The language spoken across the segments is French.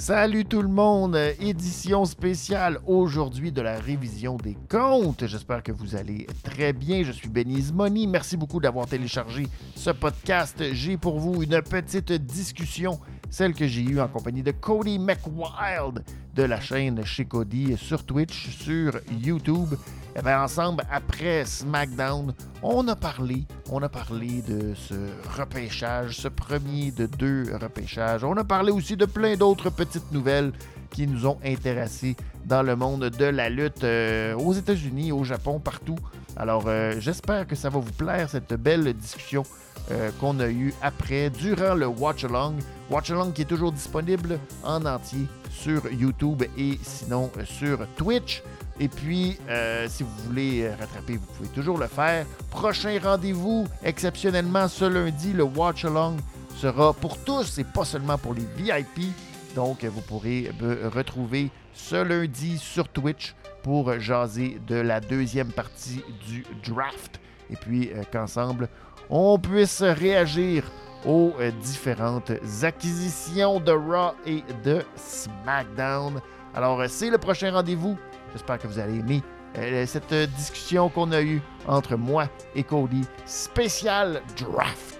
Salut tout le monde, édition spéciale aujourd'hui de la révision des comptes. J'espère que vous allez très bien. Je suis Benny Money. Merci beaucoup d'avoir téléchargé ce podcast. J'ai pour vous une petite discussion, celle que j'ai eue en compagnie de Cody McWild de la chaîne chez Cody sur Twitch, sur YouTube. Et bien, ensemble, après SmackDown, on a parlé, on a parlé de ce repêchage, ce premier de deux repêchages. On a parlé aussi de plein d'autres petites nouvelles qui nous ont intéressés dans le monde de la lutte euh, aux États-Unis, au Japon, partout. Alors, euh, j'espère que ça va vous plaire, cette belle discussion euh, qu'on a eue après, durant le Watch Along. Watch Along qui est toujours disponible en entier sur YouTube et sinon sur Twitch. Et puis, si vous voulez rattraper, vous pouvez toujours le faire. Prochain rendez-vous, exceptionnellement ce lundi, le Watch Along sera pour tous et pas seulement pour les VIP. Donc, vous pourrez me retrouver ce lundi sur Twitch pour jaser de la deuxième partie du draft. Et puis, euh, qu'ensemble, on puisse réagir aux euh, différentes acquisitions de Raw et de SmackDown. Alors, c'est le prochain rendez-vous. J'espère que vous allez aimer euh, cette discussion qu'on a eue entre moi et Cody, spécial draft.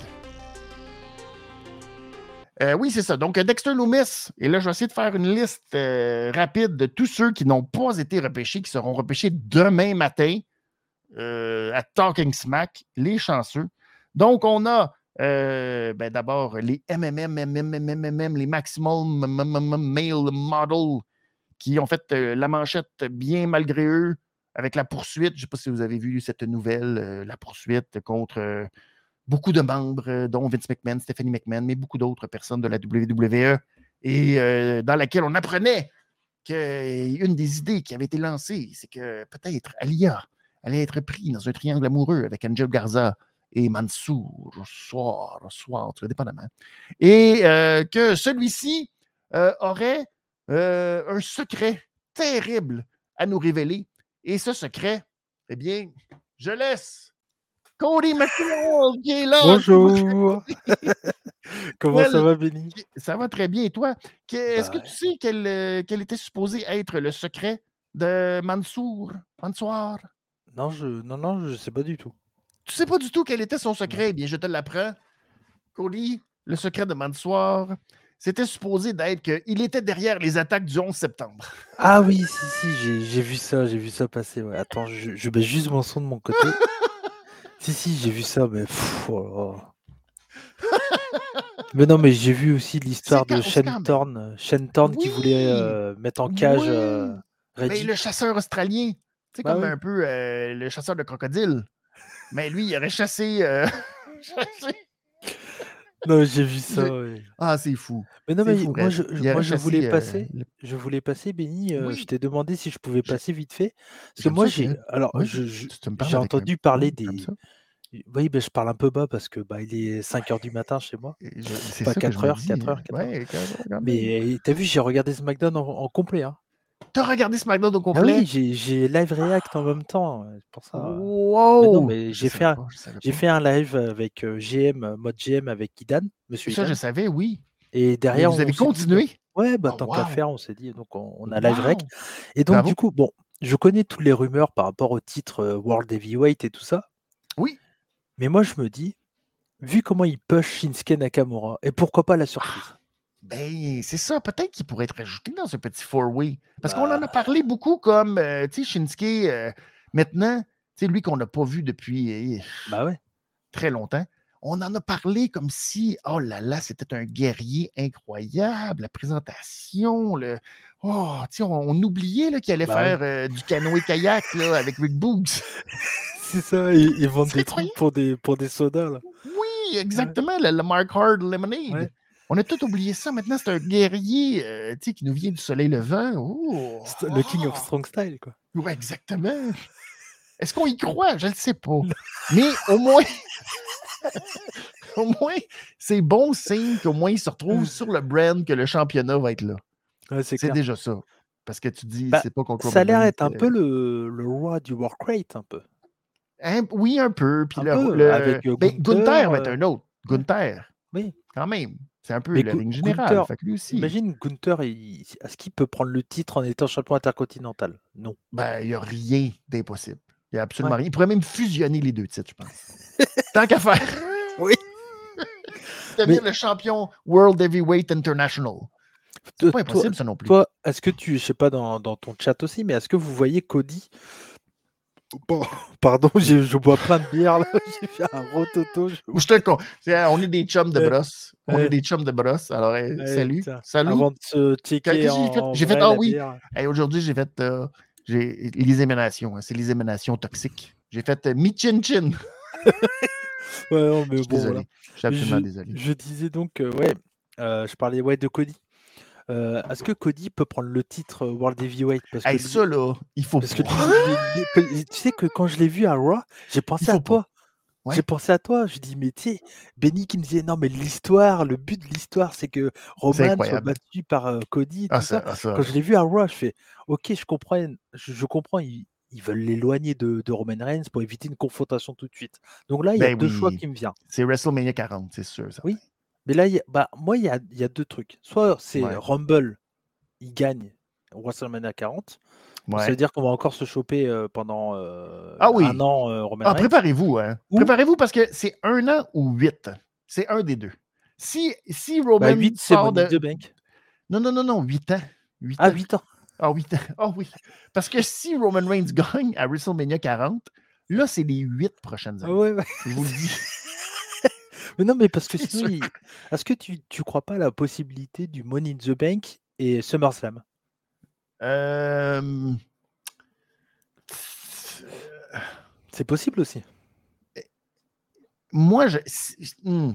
Euh, oui, c'est ça. Donc, Dexter Loomis. Et là, je vais essayer de faire une liste euh, rapide de tous ceux qui n'ont pas été repêchés, qui seront repêchés demain matin à Talking Smack, les chanceux. Donc, on a ben, d'abord les MMM, MMM, les Maximum Male Model qui ont fait la manchette bien malgré eux avec la poursuite. Je ne sais pas si vous avez vu cette nouvelle, la poursuite contre beaucoup de membres, dont Vince McMahon, Stephanie McMahon, mais beaucoup d'autres personnes de la WWE, et dans laquelle on apprenait qu'une des idées qui avait été lancée, c'est que peut-être Alia allait être pris dans un triangle amoureux avec Angel Garza et Mansour, soir, soir, dépendamment. Et que celui-ci aurait euh, un secret terrible à nous révéler. Et ce secret, eh bien, je laisse Cody McCall qui est là. Bonjour. Comment ça va, Benny? Ça va très bien. Et toi, est-ce que tu sais euh, quel, était supposé être le secret de Mansour? Mansour? Non, je non, non, je sais pas du tout. Tu sais pas du tout quel était son secret? Eh bien, je te l'apprends. Cody, le secret de Mansour, c'était supposé d'être qu'il était derrière les attaques du 11 septembre. Ah oui, si, si, j'ai vu ça, j'ai vu ça passer. Attends, je, je, mets juste mon son de mon côté. si, si, j'ai vu ça, mais. Oh mais non, mais j'ai vu aussi l'histoire de Shenton, Shenton qui voulait euh, mettre en cage. Euh, mais le chasseur australien, c'est bah comme un peu euh, le chasseur de crocodile. Mais lui, il aurait chassé, Non, j'ai vu ça. Ah, c'est fou. Mais non, mais moi, je, moi, je voulais passer. Je voulais passer, Benny. je t'ai demandé si je pouvais passer vite fait. Parce que moi, j'ai. Alors, j'ai entendu parler des. Oui, ben, je parle un peu bas parce que bah, il est 5 h du matin chez moi. C'est pas 4 h 4 h 4 h Mais t'as vu, j'ai regardé SmackDown en, en complet. Hein. T'as regardé SmackDown au Ah complet? oui, j'ai live react en même temps. pour ça. Wow! mais j'ai fait, un, j'ai fait un live avec GM, mode GM avec Idan, monsieur Ça, je savais, oui. Et derrière, vous avez continué? Ouais, bah, oh, tant qu'à faire, on s'est dit, donc on, a live rec. Et donc, du coup, bon, je connais toutes les rumeurs par rapport au titre World Heavyweight et tout ça. Oui. Mais moi, je me dis, vu comment il push Shinsuke Nakamura, et pourquoi pas la surprise? Ben, c'est ça. Peut-être qu'il pourrait être ajouté dans ce petit four-way. Parce qu'on en a bah. parlé beaucoup comme, euh, tu sais, Shinsuke, euh, maintenant, tu sais, lui qu'on n'a pas vu depuis eh, bah ouais. très longtemps. On en a parlé comme si, oh là là, c'était un guerrier incroyable, la présentation, le, oh, tu sais, on, oubliait qu'il allait bah faire euh, du canoë-kayak avec Rick Boogs. c'est ça, ils, vendent des trucs pour des, pour des sodas. Là. Oui, exactement, le, Mark Hard Lemonade. On a tout oublié ça. Maintenant, c'est un guerrier euh, qui nous vient du soleil levant. Oh! Le King of Strong Style, quoi. Oui, exactement. Est-ce qu'on y croit? Je ne sais pas. Mais au moins, au moins, c'est bon signe qu'au moins il se retrouve sur le brand que le championnat va être là. c'est déjà ça. Parce que tu dis, bah, c'est pas contre Ça a l'air d'être un peu le, le roi du Warcrate, un peu. oui, un peu. Puis le, avec euh, ben, Gunther va être euh, un autre. Gunther. Oui. Quand même. C'est un peu la ligne générale. Imagine Gunther, est-ce qu'il peut prendre le titre en étant champion intercontinental? Non. Ben, il n'y a rien d'impossible. Il n'y a absolument rien. Il pourrait même fusionner les deux titres, je pense. Tant qu'à faire. oui. Devenir le champion World Heavyweight International. C'est pas impossible, ça non plus. Toi, est-ce que tu, je sais pas dans, dans ton chat aussi, mais est-ce que vous voyez Cody Pardon, je bois plein de bière là. J'ai fait un rototo. Je... je te con. on est des chums de brosse. On est des chums de brosse. Alors, salut. Salut. Avant de se checker. J'ai fait, ah oui. Aujourd'hui, j'ai fait euh, les émanations. Hein. C'est les émanations toxiques. J'ai fait euh, mi chin chin. ouais, non, mais bon, désolé. Je suis absolument je, désolé. Je disais donc, euh, ouais, je parlais ouais, de Cody. Euh, est-ce que Cody peut prendre le titre euh, World Heavyweight? Parce que ça, là, il faut parce que tu sais que quand je l'ai vu à Raw, j'ai pensé à toi. J'ai pensé à toi. Je dis, mais tu sais, Benny qui me disait, non, mais l'histoire, le but de l'histoire, c'est que Roman soit battu par euh, Cody. Ah, tout ça. Ah, quand je l'ai vu à Raw, je fais, ok, je comprends, je, comprends, ils, veulent l'éloigner de, Roman Reigns pour éviter une confrontation tout de suite. Donc là, il y a ben deux choix qui me viennent. C'est WrestleMania 40, c'est sûr. Ça. Oui, mais là, bah, moi, il y a, y a, deux trucs. Soit c'est Rumble, il gagne WrestleMania 40. Ça veut dire qu'on va encore se choper pendant ah un an Roman ah, Préparez-vous. Hein. Préparez-vous parce que c'est un an ou huit. C'est un des deux. Si, si Roman. Bah, 8, c'est de... Bank. Non, non, non, non, 8 ans. 8 ah, 8 ans. Ah, 8 ans. Ah oui. Parce que si Roman Reigns gagne à WrestleMania 40, là, c'est les 8 prochaines années. Ouais, ouais. Je vous le dis. Mais non, mais parce que sinon, est-ce que tu ne crois pas à la possibilité du Money in the Bank et SummerSlam? Euh... C'est possible aussi. Moi, je, hmm,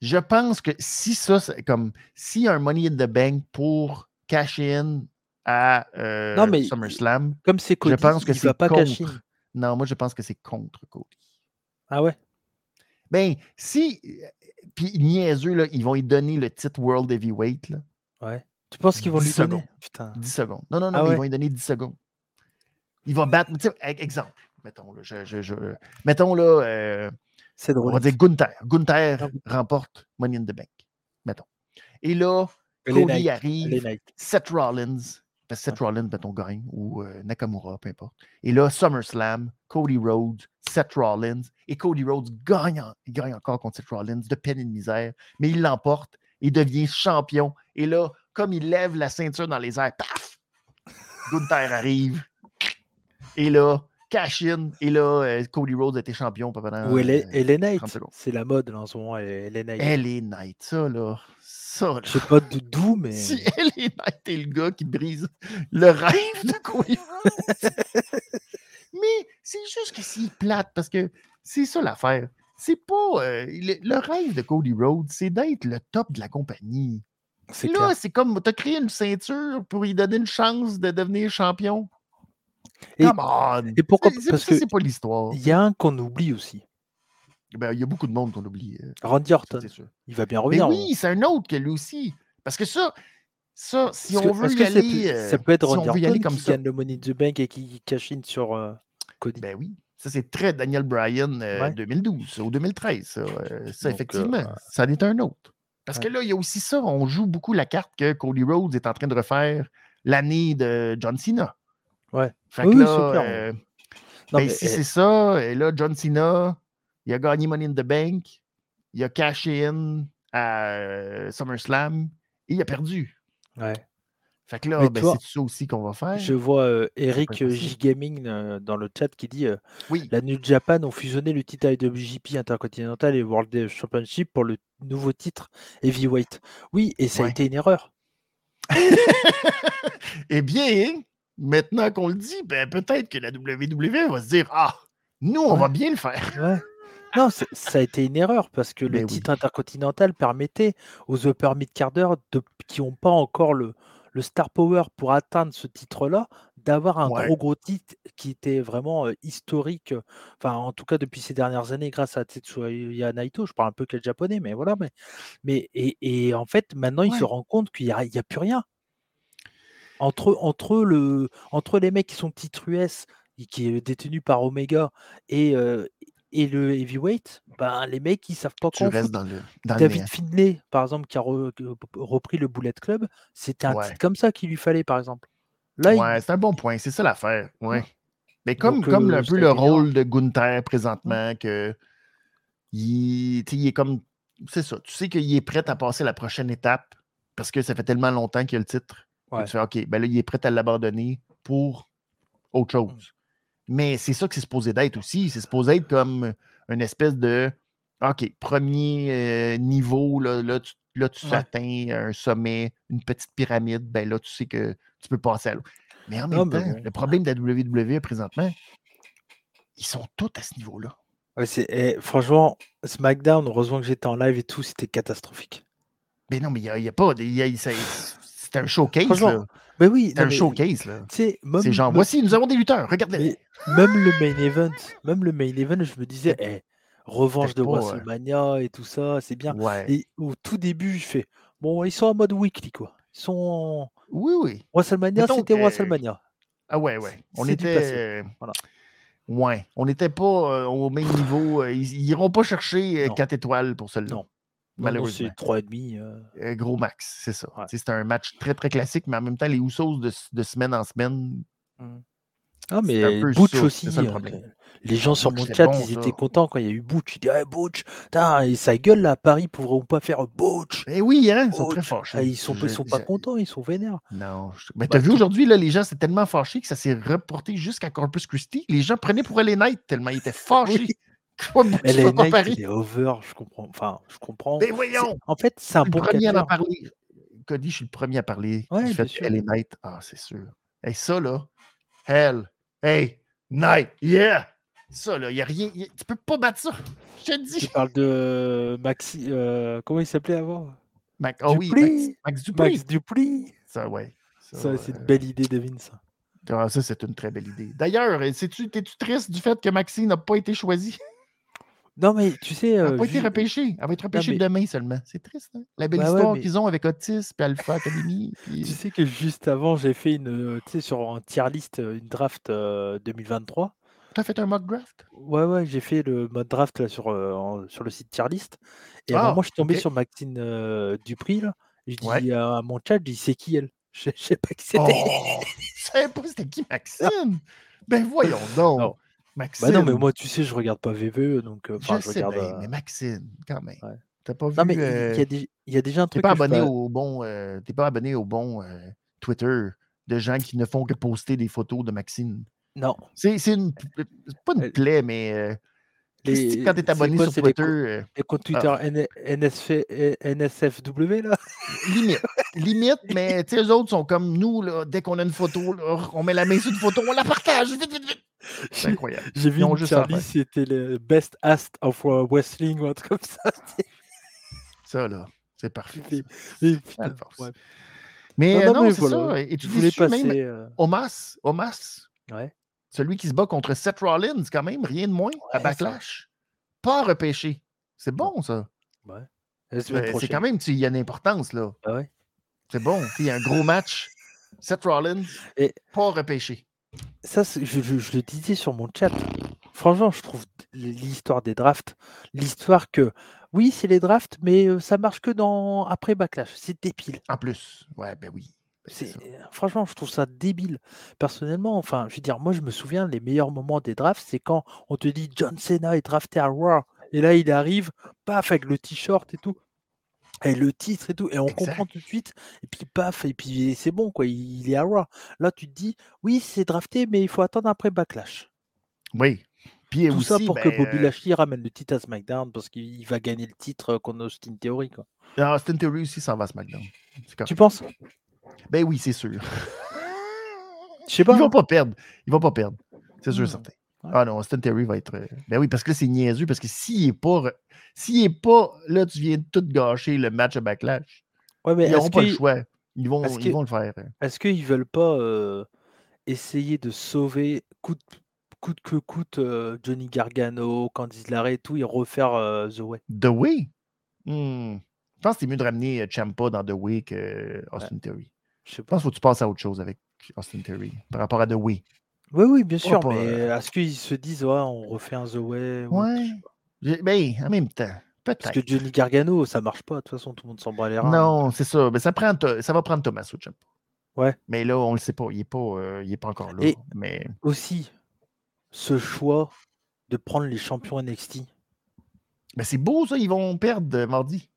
je pense que si ça, c'est comme si un Money in the Bank pour cash in à euh, non, mais SummerSlam, comme c'est Cody, je pense que c'est pas contre. Non, moi je pense que c'est contre Cody. Ah ouais? Ben, si. Puis niaiseux, là, ils vont lui donner le titre World Heavyweight. Là. Ouais. Tu penses qu'ils vont lui donner? Putain. 10 secondes. Non, non, non, ah ils vont lui donner 10 secondes. Il va battre. Exemple. Mettons, là, je, je, je... mettons, là euh, drôle. on va dire Gunther. Gunther ah remporte Money in the Bank. Mettons. Et là, Cody arrive, Seth Rollins, Seth Rollins, mettons, gagne, ou euh, Nakamura, peu importe. Et là, SummerSlam, Cody Rhodes, Seth Rollins, et Cody Rhodes gagne, il gagne encore contre Seth Rollins de peine et de misère, mais il l'emporte, il devient champion. Et là, comme il lève la ceinture dans les airs, paf! Gunther arrive. Et là, cash in. Et là, euh, Cody Rhodes était champion pendant. Ou elle est, Knight. C'est la mode en ce moment, elle est Knight. Elle est Knight, ça, là. Ça, Je sais pas d'où, mais. Si elle est Knight et le gars qui brise le rêve de Cody Rhodes. mais c'est juste que c'est plate parce que c'est ça l'affaire. C'est pas. Euh, le, rêve de Cody Rhodes, c'est d'être le top de la compagnie. Là, c'est comme. Tu as créé une ceinture pour lui donner une chance de devenir champion. Et, Come on. et pourquoi Parce que c'est pas l'histoire. Il y a un qu'on oublie aussi. Ben, il y a beaucoup de monde qu'on oublie. Euh, Randy Orton. Il va bien revenir. Mais oui, c'est un autre que lui aussi. Parce que ça, ça si on veut y aller. ça peut être Randy Orton comme qui gagne le Money the Bank et qui cache sur euh, Cody? Ben oui. Ça, c'est très Daniel Bryan 2012 euh, ou 2013. Ça, ça effectivement, ça en est un autre. Parce que là, il y a aussi ça. On joue beaucoup la carte que Cody Rhodes est en train de refaire l'année de John Cena. Ouais. Fait que là, ben, si c'est ça, et là, John Cena, il a gagné Money in the Bank, il a caché in à SummerSlam et il a perdu. Ouais. Fait que là, ben, c'est ça aussi qu'on va faire. Je vois Eric J Gaming dans le chat qui dit oui. La New Japan ont fusionné le titre IWGP Intercontinental et World Championship pour le nouveau titre Heavyweight. Oui, et ça a été une erreur. eh bien, maintenant qu'on le dit, ben, peut-être que la WWE va se dire Ah, nous, on va bien le faire. Non, ça a été une erreur parce que le titre intercontinental permettait aux upper mid carders qui n'ont pas encore le, le star power pour atteindre ce titre-là, d'avoir un gros gros titre qui était vraiment historique, enfin en tout cas depuis ces dernières années grâce à Tetsuya Naito, je parle un peu quel japonais, mais voilà, mais, mais et, en fait maintenant il se rend compte qu'il n'y a, a, plus rien. Entre, entre, le, entre les mecs qui sont titres US, qui est détenu par Omega, et, et le heavyweight, ben, les mecs, ils savent pas restes dans le. David Finlay, par exemple, qui a repris le Bullet Club, c'était un titre comme ça qu'il lui fallait, par exemple. Là, ouais, c'est un bon point. C'est ça l'affaire. Ouais. Mais comme, comme un peu le rôle de Gunther présentement, que il, est comme. C'est ça. Tu sais qu'il est prêt à passer la prochaine étape parce que ça fait tellement longtemps qu'il a le titre. Tu fais OK, ben là, il est prêt à l'abandonner pour autre mmh. chose. Mais c'est ça que c'est supposé d'être aussi. C'est supposé être comme une espèce de OK, premier euh, niveau, là, là, tu, là, atteins un sommet, une petite pyramide, ben là, tu sais que tu peux passer à l'autre. Mais en même temps, le problème de la WWE présentement, ils sont tous à ce niveau-là. Eh, franchement, SmackDown, heureusement que j'étais en live et tout, c'était catastrophique. Mais non, mais il n'y a, pas. C'est un showcase. Là. Mais oui, c'est un showcase. Là. C'est genre, voici, nous avons des lutteurs, regardez. Même le main event, même le main event, je me disais, eh, revanche de WrestleMania et tout ça, c'est bien. Et au tout début, je fais, bon, ils sont en mode weekly, quoi. Ils sont en... Oui, oui. WrestleMania, c'était WrestleMania. Ah ouais, ouais. On était. Voilà. Ouais. On n'était pas euh, au même niveau. Euh, ils n'iront pas chercher 4 euh, étoiles pour cela. Non. Malheureusement. C'est 3,5. gros max, c'est ça. C'est un match très, très classique, mais en même temps, les Usos de, de semaine en semaine. Mmh. Ah, mais Butch aussi. Ça, le problème. Les gens sur mon chat, ils étaient contents quand il y a eu Butch. Ils disaient hey, Butch, et sa gueule là, à Paris pourront pas faire Butch. Eh oui, hein, ils sont très fâchés. Ah, ils sont, sont pas contents, ils sont vénères. Non, mais bah, t'as vu aujourd'hui, là, les gens, c'est tellement fâché que ça s'est reporté jusqu'à Corpus Christi. Les gens prenaient pour LA Knight tellement ils étaient fâchés. LA Knight, il est over, je comprends. Enfin, je comprends. Mais voyons! En fait, c'est un bon premier à parler. Cody, je suis le premier à parler ouais, fait que LA Knight. Ah, c'est sûr. Et ça, là, Hell, hey, Knight, yeah! Ça, là, il n'y a rien. tu peux pas battre ça. Je te dis. Tu parles de Maxi. Euh, comment il s'appelait avant? Max, oh oui, Max, Max. Max Dupri. Ça, ouais. Ça, c'est une belle idée, Devine, ça. Ah, ça, c'est une très belle idée. D'ailleurs, es-tu triste du fait que Maxi n'a pas été choisi? Non, mais tu sais. Elle n'a pas été repêchée. Elle va être repêchée demain seulement. C'est triste. Hein? La belle bah histoire qu'ils ont avec Otis et Alpha Academy. Tu sais que juste avant, j'ai fait une. Tu sais, sur un tier list, une draft 2023. T'as fait un mock draft? Ouais, ouais, j'ai fait le mode draft là, sur, euh, sur le site Tierlist. Et à un ah, moment, je suis tombé sur Maxine euh, Dupri. Là, je dis à mon chat, je dis c'est qui elle? Je, sais pas qui c'était. Oh! Je savais pas c'était qui Maxime? Ben voyons donc. Maxime. Bah non, mais moi, tu sais, je regarde pas VVE, donc euh, je, sais bien, mais Maxime, quand même. T'as pas vu. Non, mais il y, a des, y, a déjà un truc. T'es pas, abonné au bon, pas abonné au bon Twitter de gens qui ne font que poster des photos de Maxime. Non. C'est une, pas une plaie, mais euh, les, quand tu es abonné sur Twitter. Les, les comptes Twitter ah. NSF, NSFW, là? Limite. Limite, mais eux autres sont comme nous, là, dès qu'on a une photo, là, on met la main sur une photo, on la partage. Vite, vite, vite. C'est incroyable. J'ai vu une Charlie, c'était le Best Ast of Wrestling ou un truc comme ça. ça, là, c'est parfait. Mais, non, c'est ça. Et tu voulais passer. Même, euh... Omas, Omas, ouais. Celui qui se bat contre Seth Rollins, quand même, rien de moins, à Backlash. Pas repêché. C'est bon, ça. Ouais. C'est quand même, il y a une importance, là. Ah ouais. C'est bon. Il y a un gros match. Seth Rollins, Et pas repêché. Ça, je, je, le disais sur mon chat. Franchement, je trouve l'histoire des drafts, l'histoire que, oui, c'est les drafts, mais euh, ça marche que dans après Backlash. C'est débile. En plus, ouais, ben oui. Franchement, je trouve ça débile. Personnellement, enfin, je veux dire, moi, je me souviens, les meilleurs moments des drafts, c'est quand on te dit John Cena est drafté à Raw. Et là, il arrive, paf, avec le t-shirt et tout. Et le titre et tout. Et on comprend tout de suite. Et puis, paf, et puis c'est bon, quoi. Il, est à Raw. Là, tu te dis, oui, c'est drafté, mais il faut attendre après Backlash. Oui. Puis tout ça pour que Bobby euh Lashley ramène le titre à SmackDown parce qu'il va gagner le titre contre Austin Theory. Quoi. Ah, Austin Theory aussi s'en va à SmackDown. Tu penses? Ben oui, c'est sûr. Je sais pas. Ils vont pas perdre. Ils vont pas perdre. C'est sûr, hmm. certain. Ah non, Austin Terry va être. Euh, ben oui, parce que là, c'est niaiseux, parce que s'il est pas. S'il est pas. Là, tu viens de tout gâcher le match à Backlash. Ouais, mais ils n'auront pas le choix. Ils vont, ils vont le faire. Hein. Est-ce qu'ils veulent pas euh, essayer de sauver coûte, coûte que coûte euh, Johnny Gargano, Candice Larry et tout, et refaire The Way? The Way? Hmm. Je pense que c'est mieux de ramener Champa dans The Way que Austin Theory. Je pense qu'il faut que tu passes à autre chose avec Austin Theory par rapport à The Way. Oui, oui, bien sûr, mais est-ce qu'ils se disent, on refait un The Way Ouais. Mais en même temps. Parce que Johnny Gargano, ça marche pas. De toute façon, tout le monde s'en bat les reins. Non, c'est ça. Mais ça, prend, ça va prendre Thomas Ciampa. Ouais. Mais là, on le sait pas. Il n'est pas, euh, il est pas encore là. Et mais... aussi, ce choix de prendre les champions NXT. Mais c'est beau, ça. Ils vont perdre mardi.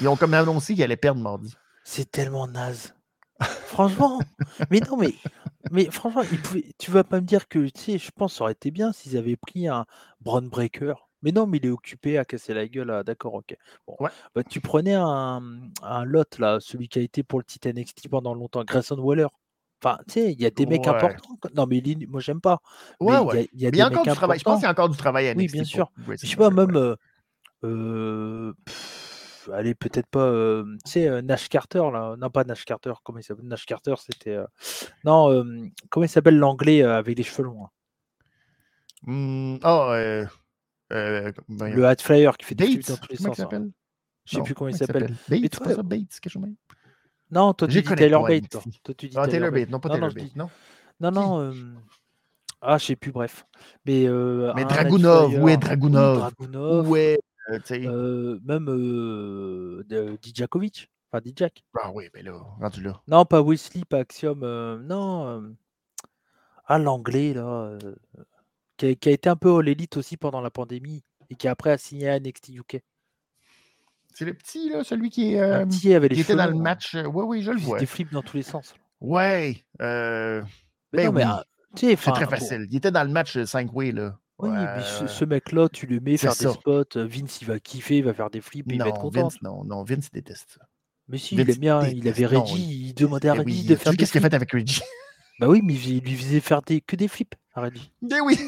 Ils ont comme annoncé qu'ils allaient perdre mardi. C'est tellement naze. Franchement. mais non, mais, mais franchement, tu vas pas me dire que, tu sais, je pense que ça aurait été bien s'ils avaient pris un Brown Breaker mais non, mais il est occupé à casser la gueule. D'accord, ok. Bon. Bah, tu prenais un, un, lot, là, celui qui a été pour le titre NXT pendant longtemps, Grayson Waller. Enfin, tu sais, il y a des mecs importants. Non, mais moi, j'aime pas. Ouais, ouais. Il y a, des encore du travail. Je pense qu'il y a encore du travail à NXT. Oui, bien sûr. je sais pas, même. Euh, euh, allez, peut-être pas. Euh, tu sais, Nash Carter, là. Non, pas Nash Carter. Comment il s'appelle Nash Carter, c'était. Non, comment il s'appelle l'anglais avec les cheveux longs mmh, Oh, le Hat Flyer qui fait des dans tous les sens. Hein. Je sais plus comment il s'appelle. Bates, toi, ça, Bates, quelque chose même? Non, toi tu dis Taylor Bates. Toi. tu dis ah, Taylor Bates, non pas Taylor Bates, non? Non, non. Ah, je sais plus, bref. Mais, euh, Mais Dragunov, où est Dragunov? Dragunov. Où est. Euh, même euh, Dijakovic. Enfin, Dijak. Ah oui, mais là, rendu là. Non, pas Wesley, pas Axiom. non. Ah, l'anglais, là qui a, été un peu à l'élite aussi pendant la pandémie et qui après a signé à NXT UK. C'est le petit, là, celui qui, est, euh, petit avait les qui était dans le match. Oui, euh, oui, je le vois. Des flips dans tous les sens. Ouais. Euh... Ben oui. Ah, c'est très facile. Il était dans le match 5-way, là. Oui, mais ce, mec-là, tu le mets faire des spots. Vince, il va kiffer, il va faire des flips, il va être content. Vince, non, non, Vince déteste ça. Mais si, il aime bien. Il avait Reggie, il... demandait à ben Reggie de faire des Qu'est-ce qu'il a fait avec Reggie? Bah oui, mais il lui faisait faire des... que des flips, Reggie. Mais oui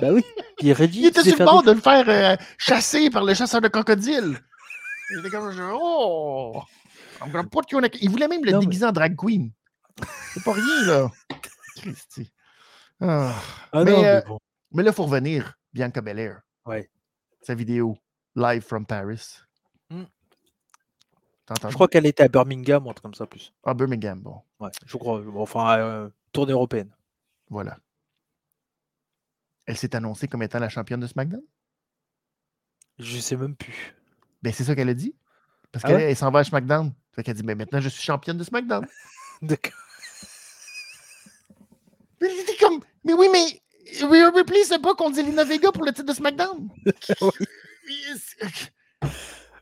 bah oui. Puis Reggie, il était sur le bord de le faire euh, chasser par le chasseur de crocodiles. Il était comme Oh! Il voulait même le déguiser en drag queen. C'est pas rien, là. Christy. Ah. Ah mais, euh, mais, là, il faut revenir, Bianca Belair. Ouais. Sa vidéo, Live from Paris. Hmm. Je crois qu'elle était à Birmingham ou un truc comme ça, plus. Ah, Birmingham, bon. Ouais, je crois. Enfin, euh, tournée européenne. Voilà elle s'est annoncée comme étant la championne de SmackDown? Je sais même plus. Ben, c'est ça qu'elle a dit. Parce ah qu'elle s'en va à SmackDown. Fait qu'elle dit, mais ben, maintenant, je suis championne de SmackDown. D'accord. Mais comme, mais oui, mais Rhea Ripley, c'est pas qu'on dit Lina Vega pour le titre de SmackDown.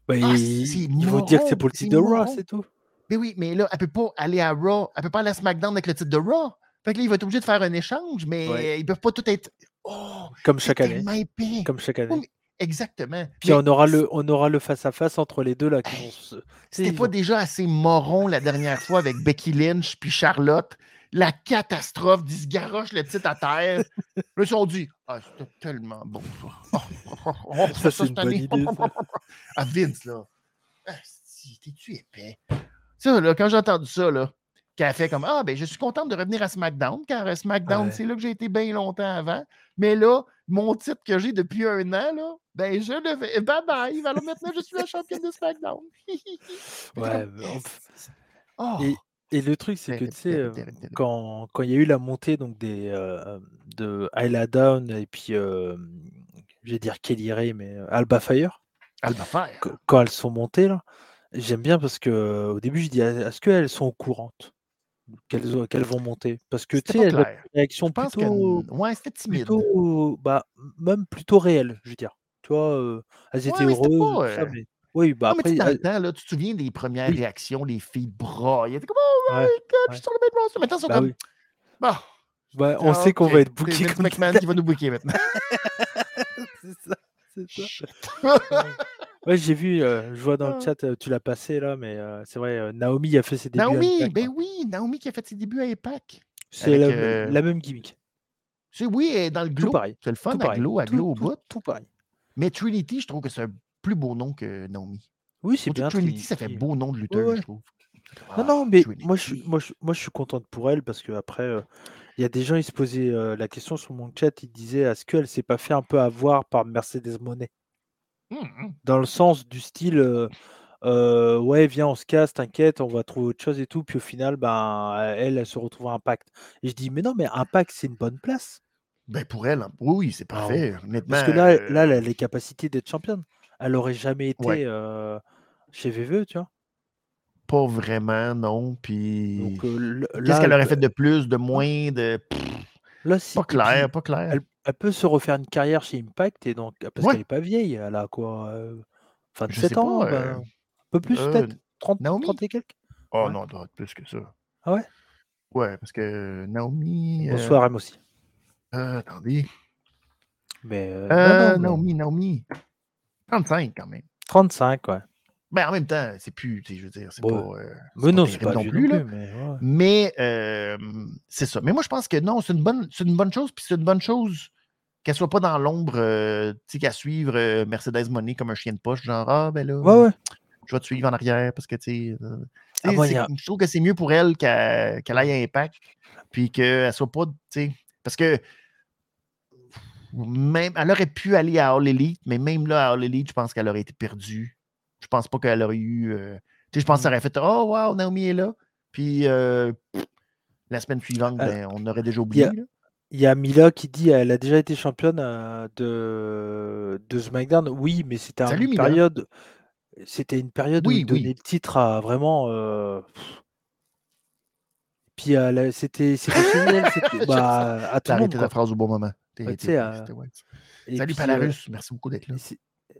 ben, ah, il faut dire que c'est pour le titre de Raw, c'est tout. Mais oui, mais là, elle peut pas aller à Raw. Elle peut pas aller à SmackDown avec le titre de Raw. Fait que là, il va être obligé de faire un échange, mais ils peuvent pas tout être. Oh, Comme chaque année. Comme chaque année. exactement. Puis on aura le on aura le face à face entre les deux là vont. C'était pas déjà assez moron la dernière fois avec Becky Lynch puis Charlotte. La catastrophe garoche le titre à terre. Là, ils ont dit Ah, c'était tellement bon ça. Oh, ça, c'est idée. À Vince, là. Ah, t'es-tu épais? Ça, là, quand j'ai entendu ça, là, qui a fait comme Ah, ben, je suis contente de revenir à SmackDown, car euh, SmackDown, c'est là que j'ai été bien longtemps avant. Mais là, mon titre que j'ai depuis un an, là, ben, je le fais. Bye bye. Alors maintenant, je suis la championne de SmackDown. ouais, oh! et, le truc, c'est que, tu sais, euh, quand, quand il y a eu la montée donc, des, euh, de Ayla Down et puis, je vais dire Kelly Ray, mais Alba Fire. Alba Fire. Quand elles sont montées, là, j'aime bien parce que au début, je dis est-ce qu'elles sont au courantes qu'elles vont monter? Parce que tu sais, elles ont une réaction plutôt, ouais, timide. plutôt bah, même plutôt réelle, je veux dire. Tu vois, euh, elles étaient heureuses. Ça, mais... Oui, bah après. Mais dans le temps, là, tu te souviens des premières oui. réactions, les filles étaient comme Oh my ouais, god, je suis sur le même roster. Maintenant, elles sont bah, comme. Oui. Bah, bah, on ah, sait qu'on va être booké. C'est McMahon qui va nous booker maintenant. c'est ça. C'est ça. Ouais, j'ai vu, euh, je vois dans le ah. chat, euh, tu l'as passé là, mais euh, c'est vrai, Naomi a fait ses débuts à Naomi, ben oui, Naomi qui a fait ses débuts à EPAC. C'est la, même gimmick. C'est oui, dans le glow. C'est le fun, à glow, à glow au bout. tout pareil. Mais Trinity, je trouve que c'est un plus beau nom que Naomi. Oui, c'est bien. Trinity, ça fait beau nom de lutteur, je trouve. Non, non, ah, mais moi je, moi, je, moi, je suis contente pour elle parce qu'après, il y a des gens, ils se posaient la question sur mon chat, ils disaient est-ce qu'elle s'est pas fait un peu avoir par Mercedes Monet? Mmh, mmh. Dans le sens du style, ouais, viens, on se casse, t'inquiète, on va trouver autre chose et tout. Puis au final, ben, elle, elle se retrouve à Impact. Et je dis, mais non, mais Impact, c'est une bonne place. Ben pour elle, hein. oui, c'est ah parfait. Parce que là, là, elle a les capacités d'être championne. Elle aurait jamais été chez VVE, tu vois? Pas vraiment, non. Puis. Qu'est-ce qu'elle aurait fait de plus, de moins, de. Là, pas clair, pas clair. Elle, peut se refaire une carrière chez Impact et donc parce qu'elle n'est pas vieille. Elle a quoi 27 ans ben, Un peu plus peut-être 30, 30 et quelques? Oh non, elle doit être plus que ça. Ah ouais? Ouais, parce que Naomi. Bonsoir, M aussi. Euh, attendez. Mais, euh, Naomi, Naomi. 35 quand même. 35, ouais. Mais en même temps, c'est plus, je veux dire, c'est pas. Euh, mais non, c'est pas non plus, là. mais, c'est ça. Mais moi, je pense que non, c'est une bonne, c'est une bonne chose, puis c'est une bonne chose qu'elle soit pas dans l'ombre, tu sais, qu'à suivre Mercedes Money comme un chien de poche, genre, ah, ben là, ouais, je vais te suivre en arrière parce que, tu sais, ah, je trouve que c'est mieux pour elle qu'elle aille à Impact, puis qu'elle soit pas, tu sais, parce que même, elle aurait pu aller à All Elite, mais même là, à All Elite, je pense qu'elle aurait été perdue. Je pense pas qu'elle aurait eu. Euh, tu sais, je pense qu'elle aurait fait Oh, wow, Naomi est là. Puis euh, la semaine suivante, euh, ben, on aurait déjà oublié. Il y a Mila qui dit elle a déjà été championne de, de SmackDown. Oui, mais c'était une période. C'était une période où il donnait le titre à vraiment. Puis c'était génial. bah, à tout le monde. ta phrase au bon moment. Bah, euh, Salut Palarus, merci beaucoup d'être là.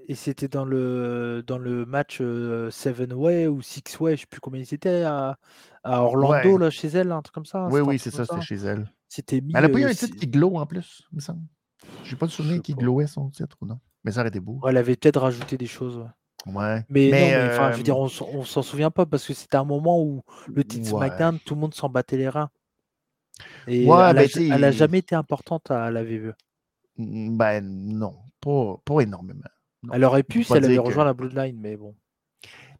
Et c'était dans le, dans le match Seven Way ou Six Way, je ne sais plus combien ils étaient, à, à Orlando, là, chez elle, un truc comme ça. Oui, oui, c'est ça, c'était chez elle. C'était Elle n'a pas eu un titre qui glow en plus, il me semble. Je n'ai pas de souvenir qui glowait son titre ou non. Mais ça aurait été beau. elle avait peut-être rajouté des choses. Ouais. Mais, non, mais, je veux dire, on, on s'en souvient pas parce que c'était un moment où le titre SmackDown, tout le monde s'en battait les reins. Et elle, n'a a jamais été importante à la VVE. Ben non, pas, pas énormément. Elle aurait pu si elle avait rejoint la Bloodline, mais bon.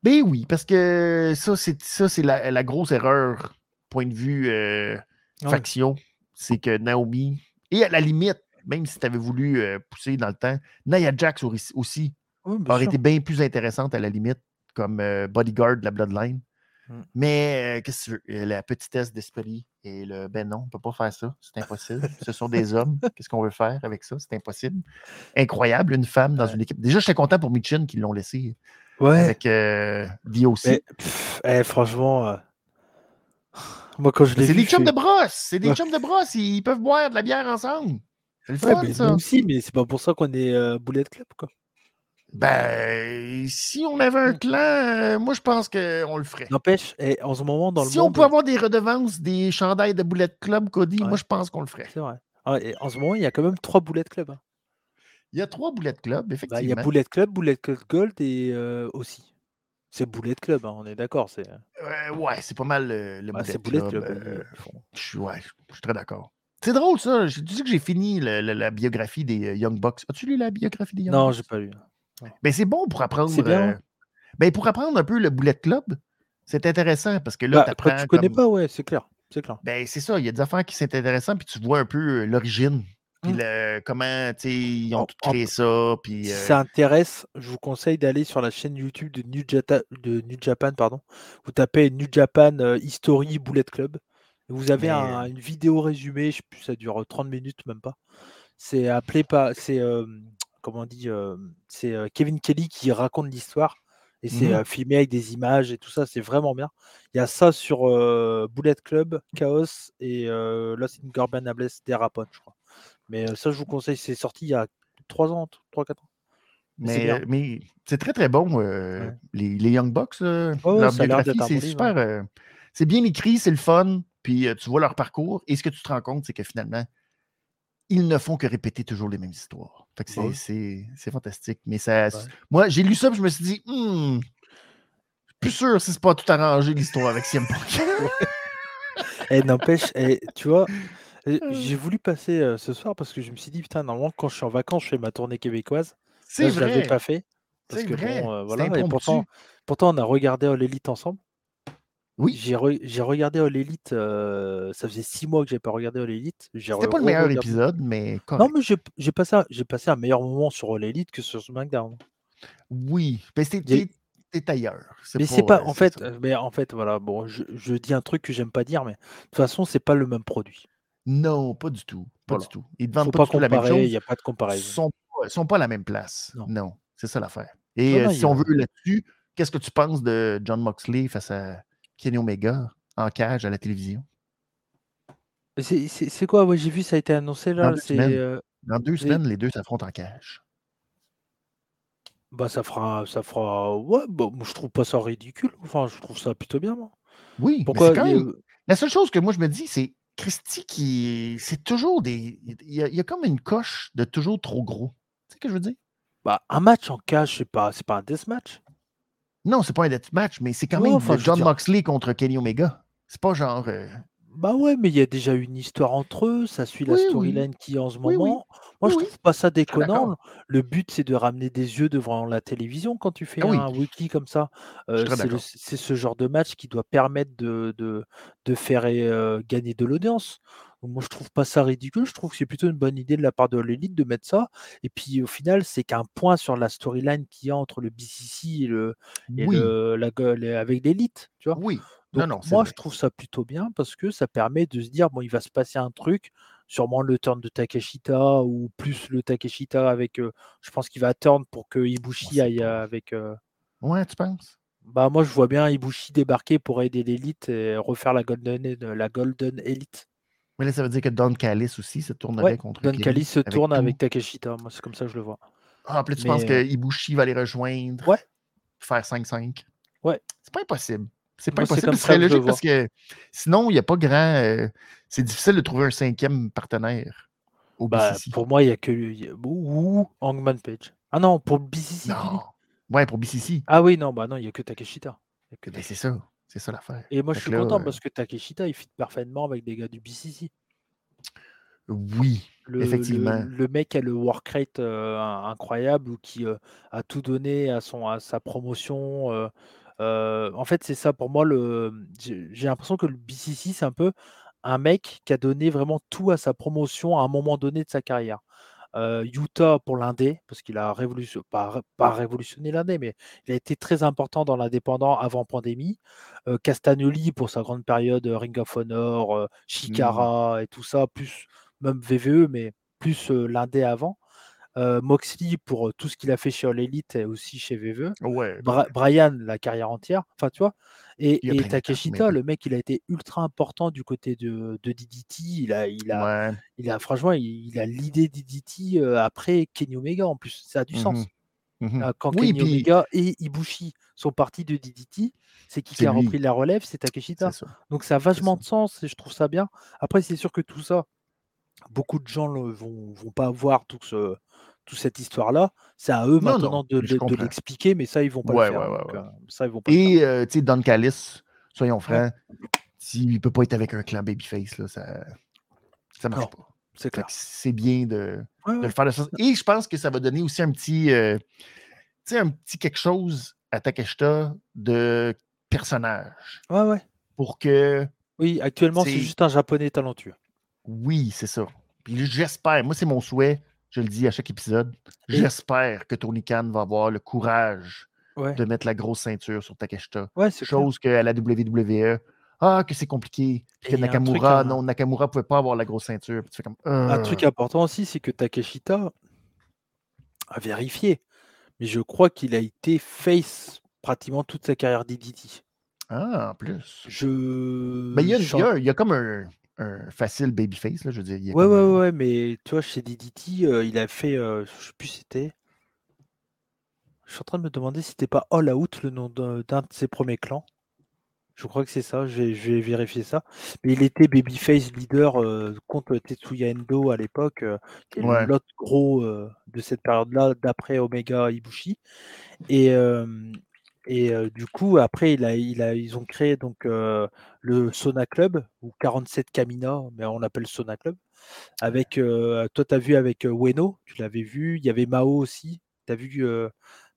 Ben oui, parce que ça, c'est ça, c'est la, la, grosse erreur, point de vue euh, faction. C'est que Naomi, et à la limite, même si tu avais voulu euh, pousser dans le temps, Nia Jax aussi aurait été bien plus intéressante à la limite, comme euh, bodyguard de la Bloodline. Mmh. Mais qu'est-ce que tu veux? La petitesse d'esprit et le ben non, on ne peut pas faire ça. C'est impossible. Ce sont des hommes. Qu'est-ce qu'on veut faire avec ça? C'est impossible. Incroyable, une femme dans une équipe. Déjà, j'étais content pour Mitchin qui l'ont laissé ouais. avec euh. Eh, franchement, moi quand je l'ai C'est des chums de brosse. C'est des chums de brosse. Ils peuvent boire de la bière ensemble. C'est le fun, ça. aussi, mais c'est pas pour ça qu'on est euh, Bullet Club, quoi. Ben, si on avait un mmh. clan, euh, moi je pense qu'on le ferait. N'empêche, eh, en ce moment dans le si monde. Si on peut avoir des redevances, des chandails de Bullet Club, Cody, moi je pense qu'on le ferait. C'est vrai. Ah, en ce moment, il y a quand même trois Bullet Club. Hein. Il y a trois Bullet Club, effectivement. Bah, il y a Bullet Club, Bullet Club Gold et euh, aussi. C'est Bullet Club, hein, on est d'accord. C'est... Euh, ouais, c'est pas mal le, bah, Bullet, Club. je, suis, ouais, je suis très d'accord. C'est drôle ça. Tu sais que j'ai fini la, biographie des Young Bucks. As-tu lu la biographie des Young Bucks? Non, j'ai pas lu. Ben, c'est bon pour apprendre. C'est bien. Euh, ben, pour apprendre un peu le Bullet Club, c'est intéressant parce que là, bah, après, tu connais pas, ouais, c'est clair. C'est clair. Ben, c'est ça. Il y a des affaires qui sont intéressantes, puis tu vois un peu euh, l'origine. Puis mmh. le, comment ils ont tout créé ça. Puis, si euh ça intéresse, je vous conseille d'aller sur la chaîne YouTube de New, de New Japan. Pardon. Vous tapez New Japan History Bullet Club. Vous avez une vidéo résumée, je sais plus, ça dure 30 minutes, même pas. C'est appelé pas. C'est comment on dit, c'est Kevin Kelly qui raconte l'histoire et c'est mmh filmé avec des images et tout ça, c'est vraiment bien. Il y a ça sur Bullet Club, Chaos et Lost in Gorban des Rapon, je crois. Mais ça, je vous conseille, c'est sorti il y a 3 ans, 3-4 ans. Mais, mais c'est très très bon, les, les, Young Bucks, leur biographie, c'est super. c'est bien écrit, c'est le fun, puis tu vois leur parcours. Et ce que tu te rends compte, c'est que finalement, ils ne font que répéter toujours les mêmes histoires. C'est fantastique. Mais ça, moi, j'ai lu ça et je me suis dit, hmm, plus sûr si c'est pas tout arrangé l'histoire avec CM Punk. Et eh, n'empêche, eh, tu vois, eh, j'ai voulu passer euh, ce soir parce que je me suis dit, putain, normalement, quand je suis en vacances, je fais ma tournée québécoise. C'est vrai. Je l'avais pas fait. Parce que vrai. bon, euh, voilà. Et pourtant, pourtant, on a regardé All Elite ensemble. Oui. J'ai regardé All Elite, ça faisait six mois que j'ai pas regardé All Elite. C'était pas le meilleur épisode, mais Non, mais j'ai passé, un- passé un meilleur moment sur All Elite que sur SmackDown. Oui. Ben, c'était t'es ailleurs. Mais c'est pas, en fait, mais en fait, voilà, bon, je, dis un truc que j'aime pas dire, mais de toute façon, c'est pas le même produit. Non, pas du tout. Pas du tout. Ils ne vendent pas, la même chose. Il n'y a pas de comparaison. Ils ne sont, pas à la même place. Non, c'est ça l'affaire. Et si on veut là-dessus, qu'est-ce que tu penses de John Moxley face à Kenny Omega en cage à la télévision? C'est quoi? j'ai vu, ça a été annoncé là. Dans deux semaines, les deux s'affrontent en cage. Bah, ça fera ça fera ouais, bah, moi, je trouve pas ça ridicule. Enfin, je trouve ça plutôt bien, moi. Oui, Pourquoi quand même... La seule chose que moi, je me dis, c'est Christy qui. C'est toujours des. Il y, a, comme une coche de toujours trop gros. Tu sais ce que je veux dire? Bah, un match en cage, c'est pas, pas un deathmatch. Non, c'est pas un deathmatch, mais c'est quand même John Moxley contre Kenny Omega. C'est pas genre. Euh, bah ouais, mais il y a déjà une histoire entre eux, ça suit la storyline qui est en ce moment. Moi, je trouve pas ça déconnant. Le but, c'est de ramener des yeux devant la télévision quand tu fais ah un wiki comme ça. c'est ce genre de match qui doit permettre de, de, faire gagner de l'audience. Moi, je trouve pas ça ridicule. Je trouve que c'est plutôt une bonne idée de la part de l'élite de mettre ça. Et puis, au final, c'est qu'un point sur la storyline qu'il y a entre le BCC et le, et le la, avec l'élite, tu vois. Oui, moi, je trouve ça plutôt bien parce que ça permet de se dire, bon, il va se passer un truc, sûrement le turn de Takeshita ou plus le Takeshita avec, je pense qu'il va turn pour que Ibushi aille avec. Ouais, tu penses? Bah moi, je vois bien Ibushi débarquer pour aider l'élite et refaire la Golden, la Golden Elite. Mais là, ça veut dire que Don Callis aussi se tournerait contre Don Callis se tourne avec Takeshita. Moi, c'est comme ça que je le vois. Ah, en plus, tu penses que Ibushi va les rejoindre? Ouais. Faire 5-5? Ouais. C'est pas impossible. C'est pas possible. Ce serait logique parce que sinon, il n'y a pas grand. Euh, c'est difficile de trouver un cinquième partenaire au bah, BCC. Pour moi, il n'y a que. Ou Hangman Page. Ah non, pour BCC. Non. Ouais, pour BCC. Ah oui, non, bah non, il n'y a que Takeshita. Ben, c'est ça. C'est ça l'affaire. Et moi, je suis content euh parce que Takeshita, il fit parfaitement avec des gars du BCC. Oui, effectivement. Le, mec a le work rate euh, incroyable ou qui a tout donné à, son, à sa promotion en fait, c'est ça pour moi le j'ai l'impression que le BCC, c'est un peu un mec qui a donné vraiment tout à sa promotion à un moment donné de sa carrière. Utah pour l'indé, parce qu'il a révolution pas pas révolutionné l'indé, mais il a été très important dans l'indépendant avant pandémie. Castagnoli pour sa grande période, Ring of Honor, mmh. Chikara et tout ça, plus même VVE, mais plus, l'indé avant. Moxley pour tout ce qu'il a fait chez All Elite et aussi chez VVE. Ouais, Brian, la carrière entière. Enfin, tu vois. Et, Takeshita, le mec, il a été ultra important du côté de, de DDT. Il a, il a, il a franchement, il, a l'idée DDT après Kenny Omega en plus. Ça a du sens. Mmh mmh quand Kenny Omega et Ibushi sont partis de DDT, c'est qui qui a repris la relève? C'est Takeshita. Donc ça a vachement de sens et je trouve ça bien. Après, c'est sûr que tout ça, beaucoup de gens ne vont, vont pas voir tout ce, toute cette histoire-là. C'est à eux maintenant de, l'expliquer, mais ça, ils vont pas le faire. Euh, ça, ils vont pas Et euh, tu sais, Don Callis, soyons francs, s'il ne peut pas être avec un clan Babyface, là, ça ne marche pas. C'est clair. C'est bien de, le faire de ça. Et je pense que ça va donner aussi un petit, euh, un petit quelque chose à Takeshita de personnage. Ouais, ouais. Pour que. Oui, actuellement, c'est juste un japonais talentueux. Oui, c'est ça. Puis j'espère, moi, c'est mon souhait je le dis à chaque épisode, j'espère que Tony Khan va avoir le courage de mettre la grosse ceinture sur Takeshita. Ouais, Chose qu'à la WWE, ah, que c'est compliqué. que Nakamura, non, Nakamura ne pouvait pas avoir la grosse ceinture. Un truc important aussi, c'est que Takeshita a vérifié. Mais je crois qu'il a été face pratiquement toute sa carrière d'Edity. Ah, en plus. Je. Ben, il, y il y a comme un, un facile babyface, là, je veux dire. Il ouais, ouais, ouais, mais tu vois, chez DDT, euh, il a fait, euh, je sais plus c'était. Je suis en train de me demander si c'était pas All Out, le nom d'un de ses premiers clans. Je crois que c'est ça, je vais, vérifier ça. Mais il était babyface leader euh, contre Tetsuya Endo à l'époque, qui est l'autre gros de cette période-là, d'après Omega Ibushi. Et, et du coup, après, il a, il a, ils ont créé donc le Sona Club, ou 47 Camina, mais on l'appelle Sona Club. Avec, toi, tu as vu avec Weno, tu l'avais vu. Il y avait Mao aussi. Tu as vu,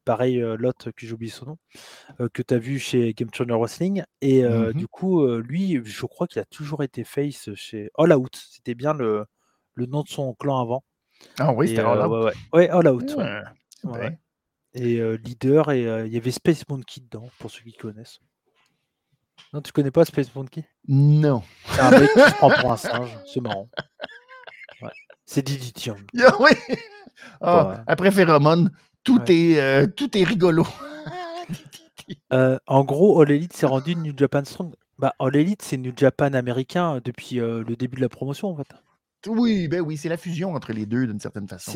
pareil, l'autre que j'oublie son nom, que tu as vu chez Game Changer Wrestling. Et mmh du coup, lui, je crois qu'il a toujours été face chez All Out. C'était bien le, le nom de son clan avant. Ah oui, c'était All Out. Ouais, ouais. All Out. ouais. Et leader, et il y avait Space Monkey dedans, pour ceux qui connaissent. Non, tu connais pas Space Monkey? Non. C'est un mec qui se prend pour un singe, c'est marrant. Ouais. C'est Dilithium. oui. Ah, après Pheromone, tout, est, tout est rigolo. en gros, All Elite s'est rendu New Japan Strong. Bah, All Elite, c'est New Japan américain depuis le début de la promotion, en fait. Oui, ben oui, c'est la fusion entre les deux d'une certaine façon.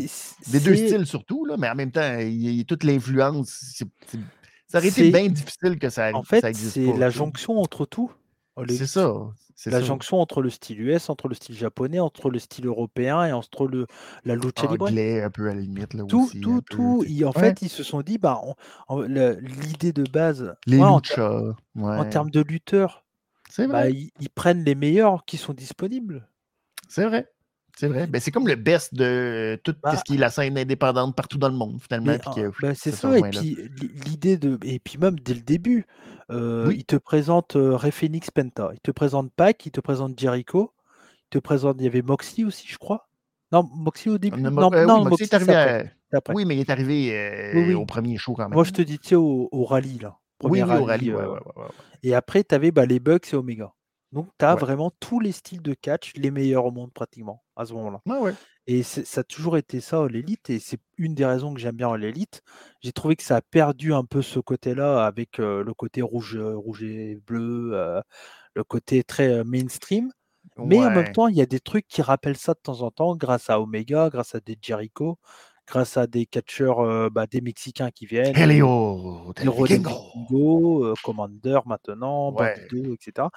Des deux styles surtout, là, mais en même temps, il y a toute l'influence. Ça aurait été bien difficile que ça, en fait, C'est la jonction entre tout. C'est ça. La jonction entre le style US, entre le style japonais, entre le style européen et entre le, la lucha libre. Anglais, un peu à la limite. Là, tout, aussi, tout, tout. en fait, ils se sont dit, bah, l'idée de base, les en, en, termes de lutteurs, bah, ils, ils, prennent les meilleurs qui sont disponibles. C'est vrai. C'est vrai. Ben, c'est comme le best de tout bah ce qui est la scène indépendante partout dans le monde, finalement. Ben, c'est ça. Et puis, l'idée de. Et puis, même dès le début, euh, il te présente euh, Phoenix Penta. Il te présente Pac, il te présente Jericho. Il te présente. Il y avait Moxie aussi, je crois. Non, Moxie au début. Non, euh, non, Moxie, est arrivé. Oui, mais il est arrivé au premier show quand même. Moi, je te dis, tu sais, au, rallye, là. oui, au rallye. Ouais, et après, tu avais bah, les Bucks et Omega. Donc, tu as vraiment tous les styles de catch, les meilleurs au monde pratiquement à ce moment-là. Et ça a toujours été ça, l'élite, et c'est une des raisons que j'aime bien l'élite. J'ai trouvé que ça a perdu un peu ce côté-là avec le côté rouge, rouge et bleu, le côté très mainstream. Mais en même temps, il y a des trucs qui rappellent ça de temps en temps, grâce à Omega, grâce à des Jericho, grâce à des catcheurs, bah, des Mexicains qui viennent. Helio, Go, Commander maintenant, Bandido, etc.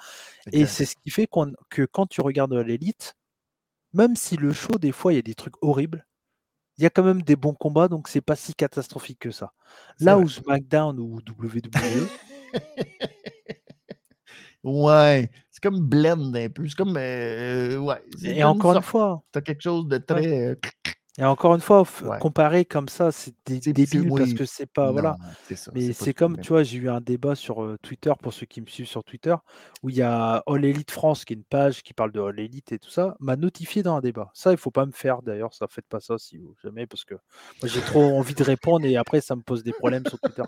Et c'est ce qui fait que quand tu regardes l'élite, même si le show, des fois, il y a des trucs horribles, il y a quand même des bons combats, donc c'est pas si catastrophique que ça. Là où SmackDown ou WWE. ouais, c'est comme blend un peu. C'est comme. Euh, ouais. Et encore une fois. Tu as quelque chose de très. Euh, et encore une fois, comparer comme ça, c'est débile parce que c'est pas. voilà. Mais c'est comme, tu vois, j'ai eu un débat sur Twitter, pour ceux qui me suivent sur Twitter, où il y a All Elite France, qui est une page qui parle de All Elite et tout ça, m'a notifié dans un débat. Ça, il faut pas me faire d'ailleurs, ça faites pas ça si vous jamais, parce que moi j'ai trop envie de répondre et après ça me pose des problèmes sur Twitter.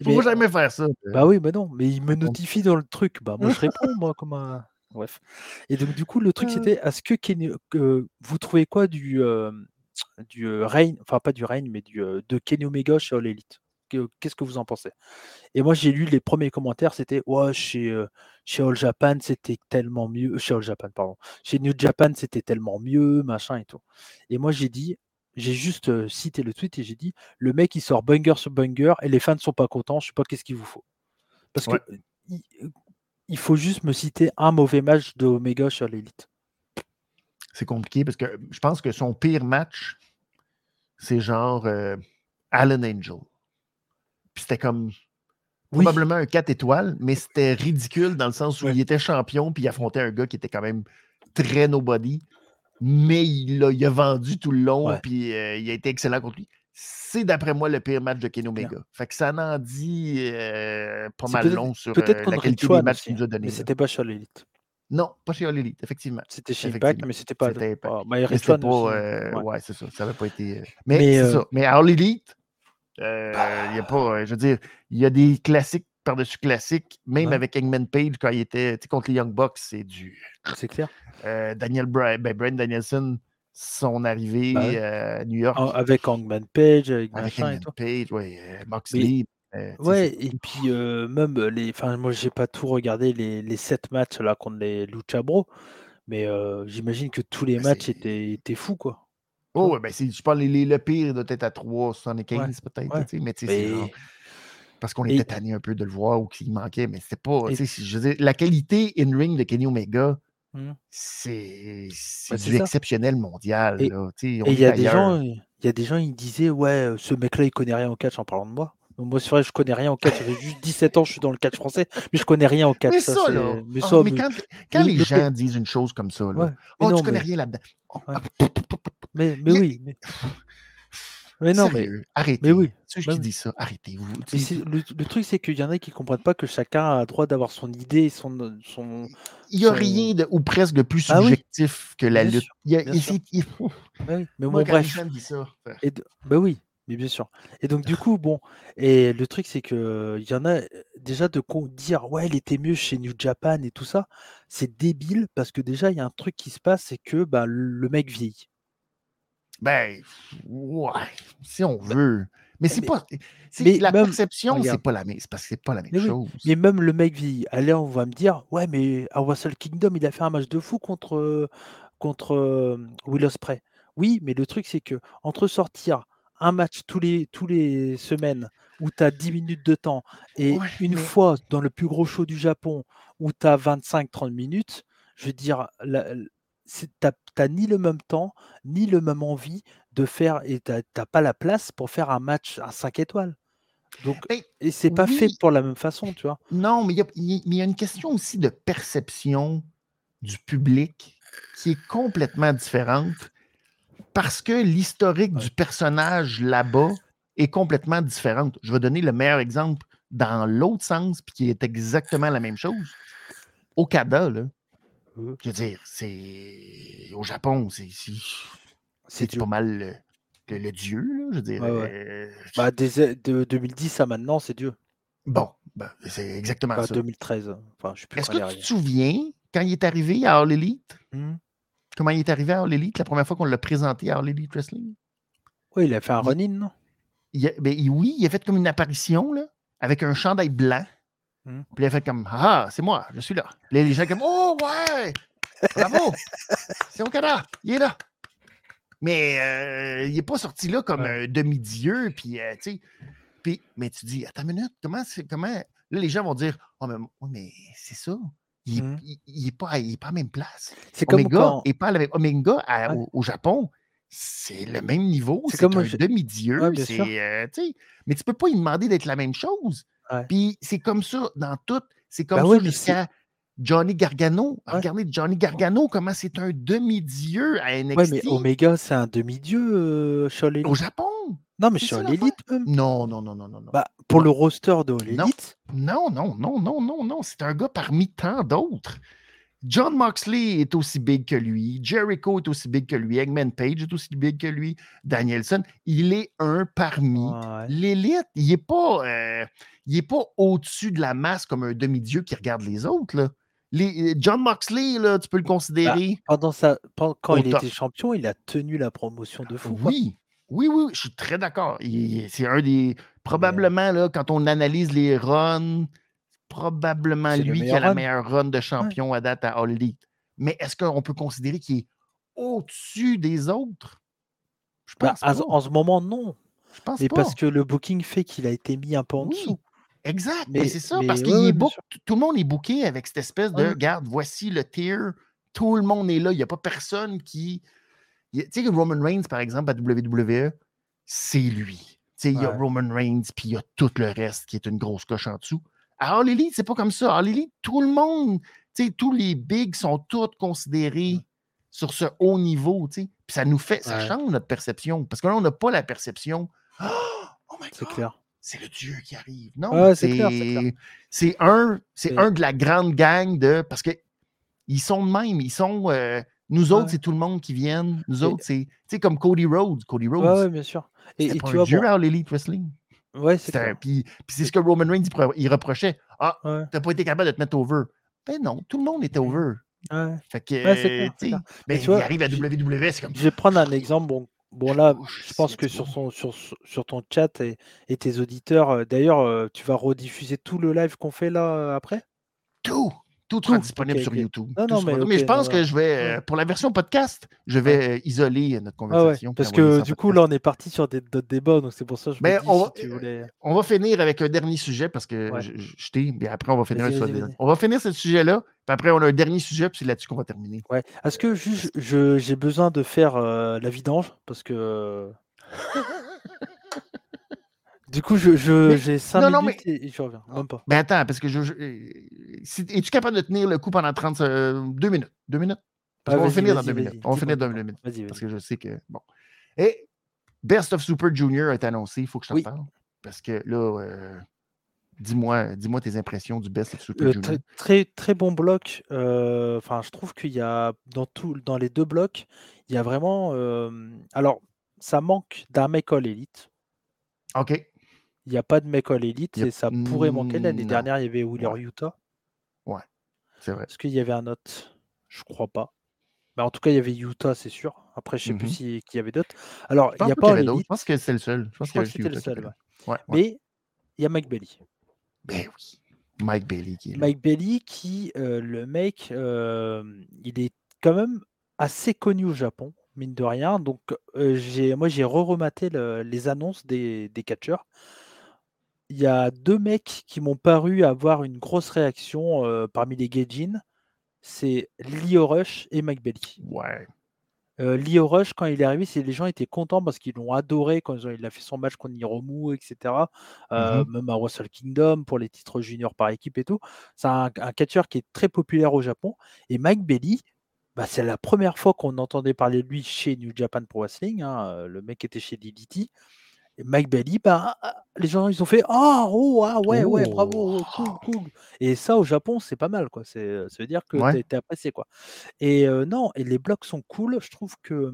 Il faut jamais faire ça. Bah oui, mais non, mais il me notifie dans le truc. Bah moi je réponds, moi, comme un. Bref. Et donc, du coup, le truc, c'était est-ce que, que vous trouvez quoi du, du règne, enfin pas du règne, mais du, de Kenny Omega chez All Elite. Qu'est-ce que vous en pensez? Et moi, j'ai lu les premiers commentaires, c'était ouais, chez, chez All Japan, c'était tellement mieux. Chez All Japan, pardon. Chez New Japan, c'était tellement mieux, machin et tout. Et moi, j'ai dit, j'ai juste cité le tweet et j'ai dit le mec, il sort banger sur banger et les fans ne sont pas contents, je sais pas qu'est-ce qu'il vous faut. Parce que il, faut juste me citer un mauvais match de Omega chez l'élite c'est compliqué parce que je pense que son pire match, c'est genre euh, Allen Angel. Puis c'était comme probablement un 4 étoiles, mais c'était ridicule dans le sens où il était champion puis il affrontait un gars qui était quand même très nobody, mais il a, il a vendu tout le long puis euh, il a été excellent contre lui. C'est d'après moi le pire match de Kenny Omega. Fait que ça en dit euh, pas mal long sur la qualité des matchs qu'il nous a donné. Mais c'était pas sur l'élite. Non, pas chez All Elite, effectivement. C'était chez Impact, mais c'était pas. C'était pas. mais c'était pas euh, ouais, c'est ça. Ça n'avait pas été. Euh, mais, mais c'est euh... ça. Mais à All Elite, il y a pas. je veux dire, il y a des classiques par-dessus classiques, même avec Hangman Page quand il était contre les Young Bucks, c'est du. C'est clair. Daniel Bryan, ben, Brian Danielson, son arrivée bah à New York. Avec Hangman Page, avec, Page, oui. Moxley. Ouais, et puis même les. Enfin, moi, j'ai pas tout regardé les, les 7 matchs là contre les Lucha Bros, mais j'imagine que tous les bah, matchs étaient, étaient fous, quoi. Oh, ouais, ben, je parle les, le pire doit être à 3,75 peut-être, mais tu sais, parce qu'on était tanné un peu de le voir ou qu'il manquait, mais c'est pas. Je veux dire, la qualité in-ring de Kenny Omega, mmh. c'est du exceptionnel mondial. Et il y a des gens, il y a des gens, ils disaient, ouais, ce mec-là, il connaît rien au catch en parlant de moi. Moi, c'est vrai, je connais rien au catch. J'ai juste 17 ans, je suis dans le catch français, mais je connais rien au catch. Mais ça, là. Mais, ah, quand, les gens disent une chose comme ça, là, oh, tu connais rien là-dedans. Mais, mais oui. Mais... Non, mais arrêtez. Mais oui. Ceux qui disent ça, arrêtez-vous. Le, truc, c'est qu'il y en a qui ne comprennent pas que chacun a droit d'avoir son idée, son, son. Il n'y a rien de, ou presque de plus ah subjectif que la lutte. il y a, il, il... mais bon, bref. Dit ça. Ben oui. Mais bien sûr. Et donc, du coup, bon, et le truc, c'est que il y en a déjà de dire ouais, il était mieux chez New Japan et tout ça, c'est débile parce que déjà, il y a un truc qui se passe, c'est que bah, le mec vieillit. Ben, ouais, si on bah, veut. Mais c'est pas. Mais la perception, c'est pas la même. C'est parce que c'est pas la même chose. mais même le mec vieillit. Allez, on va me dire, ouais, mais à Wrestle Kingdom, il a fait un match de fou contre, contre Will Ospreay. Oui, mais le truc, c'est que entre sortir un match tous les, tous les semaines où tu as 10 minutes de temps et une fois dans le plus gros show du Japon où tu as 25-30 minutes, je veux dire, tu n'as ni le même temps, ni le même envie de faire, et tu n'as pas la place pour faire un match à 5 étoiles. Donc, et c'est pas fait pour la même façon, tu vois. Non, mais il y, a une question aussi de perception du public qui est complètement différente parce que l'historique du personnage là-bas est complètement différente. Je vais donner le meilleur exemple dans l'autre sens, puis qui est exactement la même chose. Okada, là, mmh. je veux dire, c'est. Au Japon, c'est. C'est pas mal le, dieu, là, je veux dire. Euh, bah, de 2010 à maintenant, c'est Dieu. Bon, ben, c'est exactement ça. 2013. Enfin, je Est-ce que tu te souviens quand il est arrivé à All Elite? Mmh. Comment il est arrivé à All Elite? La première fois qu'on l'a présenté à All Elite Wrestling? Oui, il a fait un run-in, non? Ben, oui, il a fait comme une apparition là, avec un chandail blanc. Mmh. Puis il a fait comme Ah, c'est moi, je suis là. les gens comme Oh ouais! Bravo! c'est Okada, il est là. Mais euh, il n'est pas sorti là comme un demi-dieu. Puis, euh, tu sais. Puis, mais tu dis, attends une minute, comment c'est. Comment. Là, les gens vont dire Oh, mais, mais c'est ça. Il n'est mmh. pas, pas à la même place. C'est Omega comme pas Omega au, Japon. C'est le même niveau. C'est comme un demi-dieu. Euh, mais tu ne peux pas lui demander d'être la même chose. Puis c'est comme ça dans tout. C'est comme ben ça jusqu'à Johnny Gargano. Regardez Johnny Gargano, comment c'est un demi-dieu à NXT. Oui, mais Omega, c'est un demi-dieu, euh, Au Japon. Non, mais sur l'élite même. Non, non, non, non, non. Bah, pour le roster de l'élite. Non, non, non, non, non, non. C'est un gars parmi tant d'autres. John Moxley est aussi big que lui. Jericho est aussi big que lui. Eggman Page est aussi big que lui. Danielson, il est un parmi l'élite. Il n'est pas, euh, pas au-dessus de la masse comme un demi-dieu qui regarde les autres. Là. Les, John Moxley, là, tu peux le bah, considérer. pendant ça, quand il était champion, il a tenu la promotion de fou. Oui, oui, oui, je suis très d'accord. C'est un des. Probablement, là, quand on analyse les runs, probablement lui qui a la meilleure run de champion à date à All Elite. Mais est-ce qu'on peut considérer qu'il est au-dessus des autres? Je bah, pense En ce moment, non. Je pense Mais parce que le booking fait qu'il a été mis un peu en dessous. Exact, mais, c'est ça, parce que tout le monde est booké avec cette espèce de regarde, voici le tier, tout le monde est là, il n'y a pas personne qui. Tu sais que Roman Reigns, par exemple, à WWE, c'est lui. Il y a Roman Reigns, puis il y a tout le reste qui est une grosse coche en dessous. À All Elite, c'est pas comme ça. All Elite, tout le monde, tous les bigs sont tous considérés sur ce haut niveau. Puis ça nous fait, ça change notre perception. Parce que là, on n'a pas la perception. Oh, my God! C'est clair c'est le Dieu qui arrive. Non, c'est un, c'est un de la grande gang de. Parce que ils sont de même. Ils sont. Euh, nous autres, c'est tout le monde qui vient. Nous autres, c'est comme Cody Rhodes. Cody Rhodes. Oui, bien sûr. Et, et tu un dieu à l'Elite Wrestling. Ouais, c'est Puis, c'est ce que Roman Reigns il reprochait. Ah, t'as pas été capable de te mettre over. Ben non, tout le monde était over. Ouais. Fait que, ouais, clair, mais il arrive à WWE, c'est comme Je vais prendre un exemple bon, Bon, là, je pense que sur, son, sur, sur ton chat et, tes auditeurs, euh, d'ailleurs, euh, tu vas rediffuser tout le live qu'on fait là euh, après? Tout tout sera disponible sur YouTube. mais, je pense que je vais, pour la version podcast, je vais isoler notre ah conversation. parce que du coup, là, on est parti sur d'autres débats, donc c'est pour ça que je mais on, va, on va finir avec un dernier sujet parce que je, t'ai, mais après, on va finir sur On va finir ce sujet-là, puis après, on a un dernier sujet, puis c'est là-dessus qu'on va terminer. Ouais. Est-ce que j'ai besoin de faire euh, la vidange? Parce que. Du coup, je, j'ai 5 minutes et je reviens. Même pas. Mais attends, parce que je. Es-tu capable de tenir le coup pendant 30 euh, deux minutes? Deux minutes? Parce qu'on va finir dans deux minutes. On va finir dans deux minutes. Parce que je sais que. Bon. Et Best of Super Junior est annoncé. Il faut que je t'en parle. Parce que là, euh, dis-moi dis tes impressions du Best of Super euh, Junior. Très, très, bon bloc. Enfin, je trouve qu'il y a dans, tout, dans les deux blocs, il y a vraiment. alors, ça manque d'un mec all élite OK. Il n'y a pas de mec All Elite et ça pourrait manquer. L'année dernière, il y avait Wheeler Utah. Ouais, c'est vrai. Est-ce qu'il y avait un autre? Je crois pas. Mais en tout cas, il y avait Utah, c'est sûr. Après, je ne sais plus s'il y avait d'autres. Alors, il n'y a pas All. Je pense que c'est le seul. Je, pense que c'était le seul. Mais il y a Mike Bailey. Ben oui. Mike Bailey qui est là. Mike Bailey qui, euh, le mec, euh, il est quand même assez connu au Japon, mine de rien. Donc, euh, j'ai, moi, j'ai re-rematé les annonces des, des catcheurs. Il y a deux mecs qui m'ont paru avoir une grosse réaction parmi les Gaijin. C'est Leo Rush et Mike Bailey. Ouais. Euh, Leo Rush, quand il est arrivé, c'est les gens étaient contents parce qu'ils l'ont adoré quand il a fait son match contre Hiromu, etc. Euh, mmh même à Wrestle Kingdom pour les titres juniors par équipe et tout. C'est un, catcheur qui est très populaire au Japon. Et Mike Bailey, bah, c'est la première fois qu'on entendait parler de lui chez New Japan Pro Wrestling. Hein, le mec était chez DDT. Mike Bailey, bah, les gens ils ont fait ah oh, ah ouais ouais bravo oh, cool cool et ça au Japon c'est pas mal quoi. C'est ça veut dire que tu t'es apprécié quoi. Et non et les blocs sont cool. Je trouve que